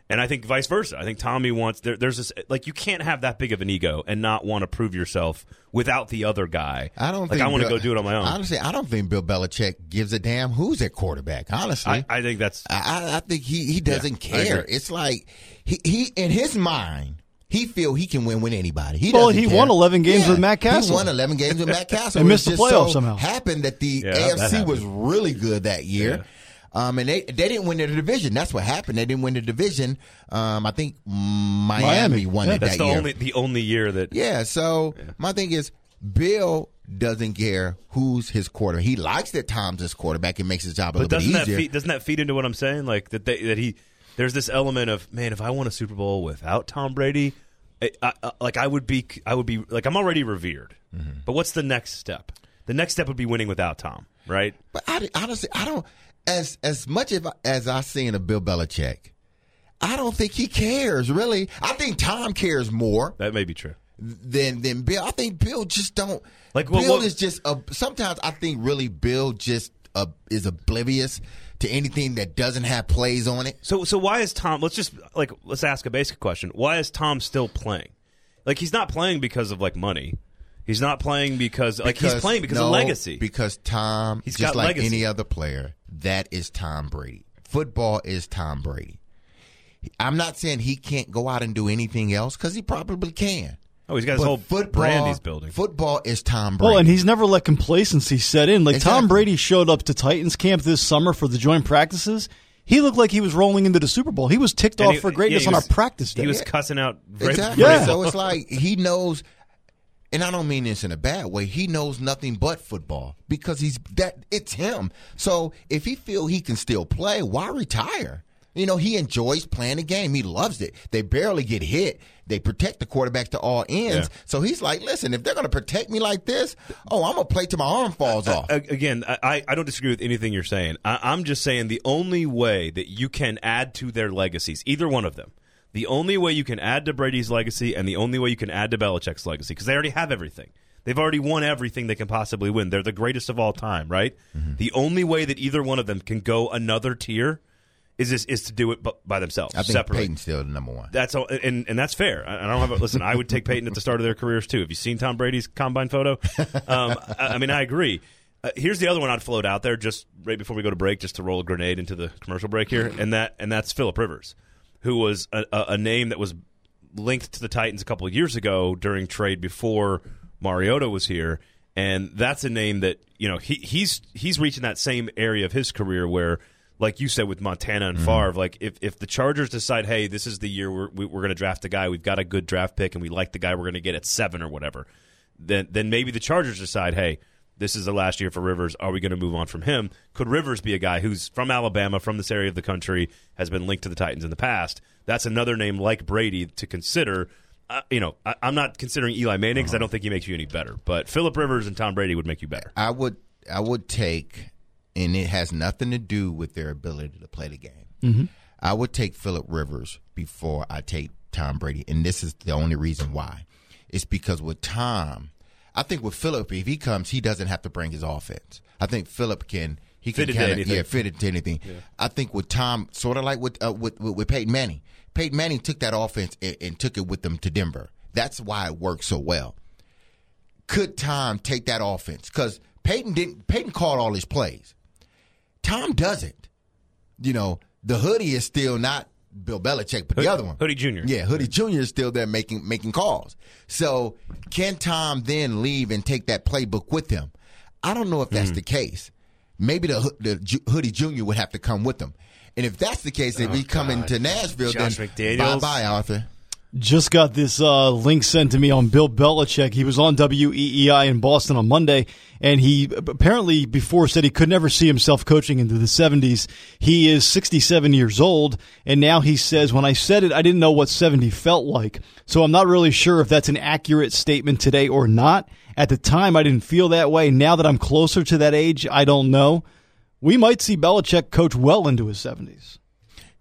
Speaker 3: And I think vice versa. I think Tommy wants there, there's this like you can't have that big of an ego and not want to prove yourself without the other guy.
Speaker 2: I don't
Speaker 3: like
Speaker 2: think
Speaker 3: I want to go do it on my own.
Speaker 2: Honestly, I don't think Bill Belichick gives a damn who's at quarterback. Honestly,
Speaker 3: I, I think that's
Speaker 2: I, I think he, he doesn't
Speaker 3: Yeah,
Speaker 2: care. It's like he, he in his mind he feel he can win with anybody. He
Speaker 1: Well, he
Speaker 2: care.
Speaker 1: won 11 games
Speaker 2: Yeah,
Speaker 1: with Matt Cassel.
Speaker 2: He won eleven games with Matt *laughs* Cassel.
Speaker 1: And
Speaker 2: It
Speaker 1: missed the
Speaker 2: just
Speaker 1: playoffs
Speaker 2: so
Speaker 1: somehow.
Speaker 2: Happened that the
Speaker 3: Yeah,
Speaker 2: AFC
Speaker 3: happened.
Speaker 2: was really good that year. Um, and they they didn't win the division. That's what happened. They didn't win the division. Um, I think Miami,
Speaker 1: Miami.
Speaker 2: won
Speaker 1: Yeah.
Speaker 2: it
Speaker 3: that's
Speaker 2: that
Speaker 3: the
Speaker 2: year.
Speaker 3: only the only year that
Speaker 2: Yeah, so my thing is Bill doesn't care who's his quarter. He likes that Tom's his quarterback. It makes his job a
Speaker 3: But
Speaker 2: little bit
Speaker 3: doesn't that
Speaker 2: easier.
Speaker 3: feed, doesn't that feed into what I'm saying? Like that they, that he there's this element of man, if I won a Super Bowl without Tom Brady, I, I, I- like I would be I would be like I'm already revered.
Speaker 2: Mm-hmm.
Speaker 3: But what's the next step? The next step would be winning without Tom, right?
Speaker 2: But I, honestly, I don't as as much as, as I seen of Bill Belichick. I don't think he cares really. I think Tom cares more
Speaker 3: That may be true.
Speaker 2: than than Bill. I think Bill just don't.
Speaker 3: Like,
Speaker 2: Bill
Speaker 3: what- what-
Speaker 2: is just a, sometimes I think really Bill just uh, is oblivious to anything that doesn't have plays on it.
Speaker 3: So so why is Tom? Let's just like let's ask a basic question. Why is Tom still playing? Like he's not playing because of like money. He's not playing because like he's playing because
Speaker 2: no,
Speaker 3: of legacy.
Speaker 2: Because Tom,
Speaker 3: He's
Speaker 2: just like
Speaker 3: legacy.
Speaker 2: any other player, that is Tom Brady. Football is Tom Brady. I'm not saying he can't go out and do anything else because he probably can.
Speaker 3: Oh, he's got his
Speaker 2: But
Speaker 3: whole
Speaker 2: football,
Speaker 3: brand he's building.
Speaker 2: Football is Tom Brady.
Speaker 1: Well, and he's never let complacency set in. Like Tom Brady showed up to Titans camp this summer for the joint practices. He looked like he was rolling into the Super Bowl. He was ticked
Speaker 3: And
Speaker 1: off
Speaker 3: he-
Speaker 1: for greatness
Speaker 3: yeah, he
Speaker 1: on our practice day.
Speaker 3: He was cussing out. Vrabel-
Speaker 2: exactly.
Speaker 1: Yeah.
Speaker 2: So it's like he knows, and I don't mean this in a bad way. He knows nothing but football because he's that. It's him. So if he feel he can still play, why retire? You know, he enjoys playing the game. He loves it. They barely get hit. They protect the quarterback to all ends.
Speaker 3: Yeah.
Speaker 2: So he's like, listen, if they're going to protect me like this, oh, I'm going to play till my arm falls off.
Speaker 3: Again, I, I don't disagree with anything you're saying. I, I'm just saying the only way that you can add to their legacies, either one of them, the only way you can add to Brady's legacy and the only way you can add to Belichick's legacy, because they already have everything. They've already won everything they can possibly win. They're the greatest of all time, right?
Speaker 2: Mm-hmm.
Speaker 3: The only way that either one of them can go another tier is this, is to do it by themselves,
Speaker 2: I think
Speaker 3: separate.
Speaker 2: Peyton's still the number one.
Speaker 3: That's all, and and that's fair. I I don't have. A, listen, I would take Peyton at the start of their careers too. Have you seen Tom Brady's combine photo? Um, I, I mean, I agree. Uh, here's the other one I'd float out there just right before we go to break, just to roll a grenade into the commercial break here, and that and that's Philip Rivers, who was a, a, a name that was linked to the Titans a couple of years ago during trade before Mariota was here, and that's a name that you know he he's he's reaching that same area of his career where. Like you said with Montana and Favre, like if, if the Chargers decide, hey, this is the year we're we- we're going to draft a guy, we've got a good draft pick, and we like the guy we're going to get at seven or whatever, then then maybe the Chargers decide, hey, this is the last year for Rivers. Are we going to move on from him? Could Rivers be a guy who's from Alabama, from this area of the country, has been linked to the Titans in the past? That's another name like Brady to consider. Uh, you know, I, I'm not considering Eli Manning because I don't think he makes you any better. But Philip Rivers and Tom Brady would make you better.
Speaker 2: I would I would take, and it has nothing to do with their ability to play the game. I would take Philip Rivers before I take Tom Brady, and this is the only reason why. It's because with Tom, I think with Philip, if he comes, he doesn't have to bring his offense. I think Philip can he
Speaker 3: Fit
Speaker 2: can
Speaker 3: it
Speaker 2: kind of
Speaker 3: anything.
Speaker 2: yeah fit it to anything. I think with Tom, sort of like with, uh, with with with Peyton Manning. Peyton Manning took that offense and, and took it with them to Denver. That's why it worked so well could Tom take that offense? Because Peyton didn't. Peyton called all his plays. Tom doesn't. You know, the hoodie is still not Bill Belichick, but the other one,
Speaker 3: Hoodie Jr.
Speaker 2: yeah, Hoodie Jr. is still there making making calls. So can Tom then leave and take that playbook with him? I don't know if that's
Speaker 3: Hmm.
Speaker 2: the case. Maybe the the Hoodie Jr. would have to come with him. And if that's the case, if he coming to Nashville,
Speaker 3: Oh, Josh
Speaker 2: then
Speaker 3: McDaniels.
Speaker 2: bye bye, Arthur.
Speaker 1: Just got this uh, link sent to me on Bill Belichick. He was on WEEI in Boston on Monday, and he apparently before said he could never see himself coaching into the 70s. He is 67 years old, and now he says, When I said it, I didn't know what 70 felt like. So I'm not really sure if that's an accurate statement today or not. At the time, I didn't feel that way. Now that I'm closer to that age, I don't know. We might see Belichick coach well into his 70s.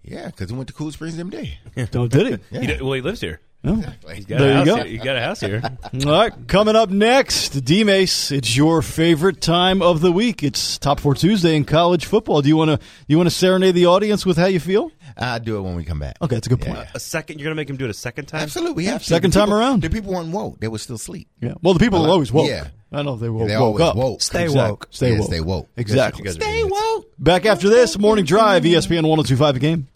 Speaker 2: Yeah, because he went to Cool Springs MD.
Speaker 1: Don't *laughs* oh, did he? *laughs*
Speaker 3: He d- well, he lives here. Oh.
Speaker 2: Exactly.
Speaker 3: He's got
Speaker 1: There you go.
Speaker 3: Here. You got a house here. *laughs*
Speaker 1: All right, coming up next, D Mace. It's your favorite time of the week. It's Top Four Tuesday in college football. Do you want to you want to serenade the audience with how you feel?
Speaker 2: I'll do it when we come back.
Speaker 1: Okay, that's a good point.
Speaker 2: Yeah.
Speaker 3: a second. You're going to make him do it a second time.
Speaker 2: Absolutely, we have to.
Speaker 1: Second
Speaker 2: The
Speaker 1: time
Speaker 2: people-
Speaker 1: around.
Speaker 2: The people weren't woke; they were still asleep.
Speaker 1: Yeah. Well, the people are
Speaker 2: like-
Speaker 1: always woke.
Speaker 2: yeah.
Speaker 1: I don't know if they woke,
Speaker 2: They
Speaker 1: woke
Speaker 2: always
Speaker 1: up.
Speaker 2: woke.
Speaker 4: Stay
Speaker 1: Exact-
Speaker 4: woke.
Speaker 1: Stay
Speaker 2: Yeah,
Speaker 1: woke.
Speaker 2: stay woke.
Speaker 1: Exactly.
Speaker 3: You guys are
Speaker 2: Stay woke.
Speaker 1: Back after this, Morning Drive, ESPN 1025 a game.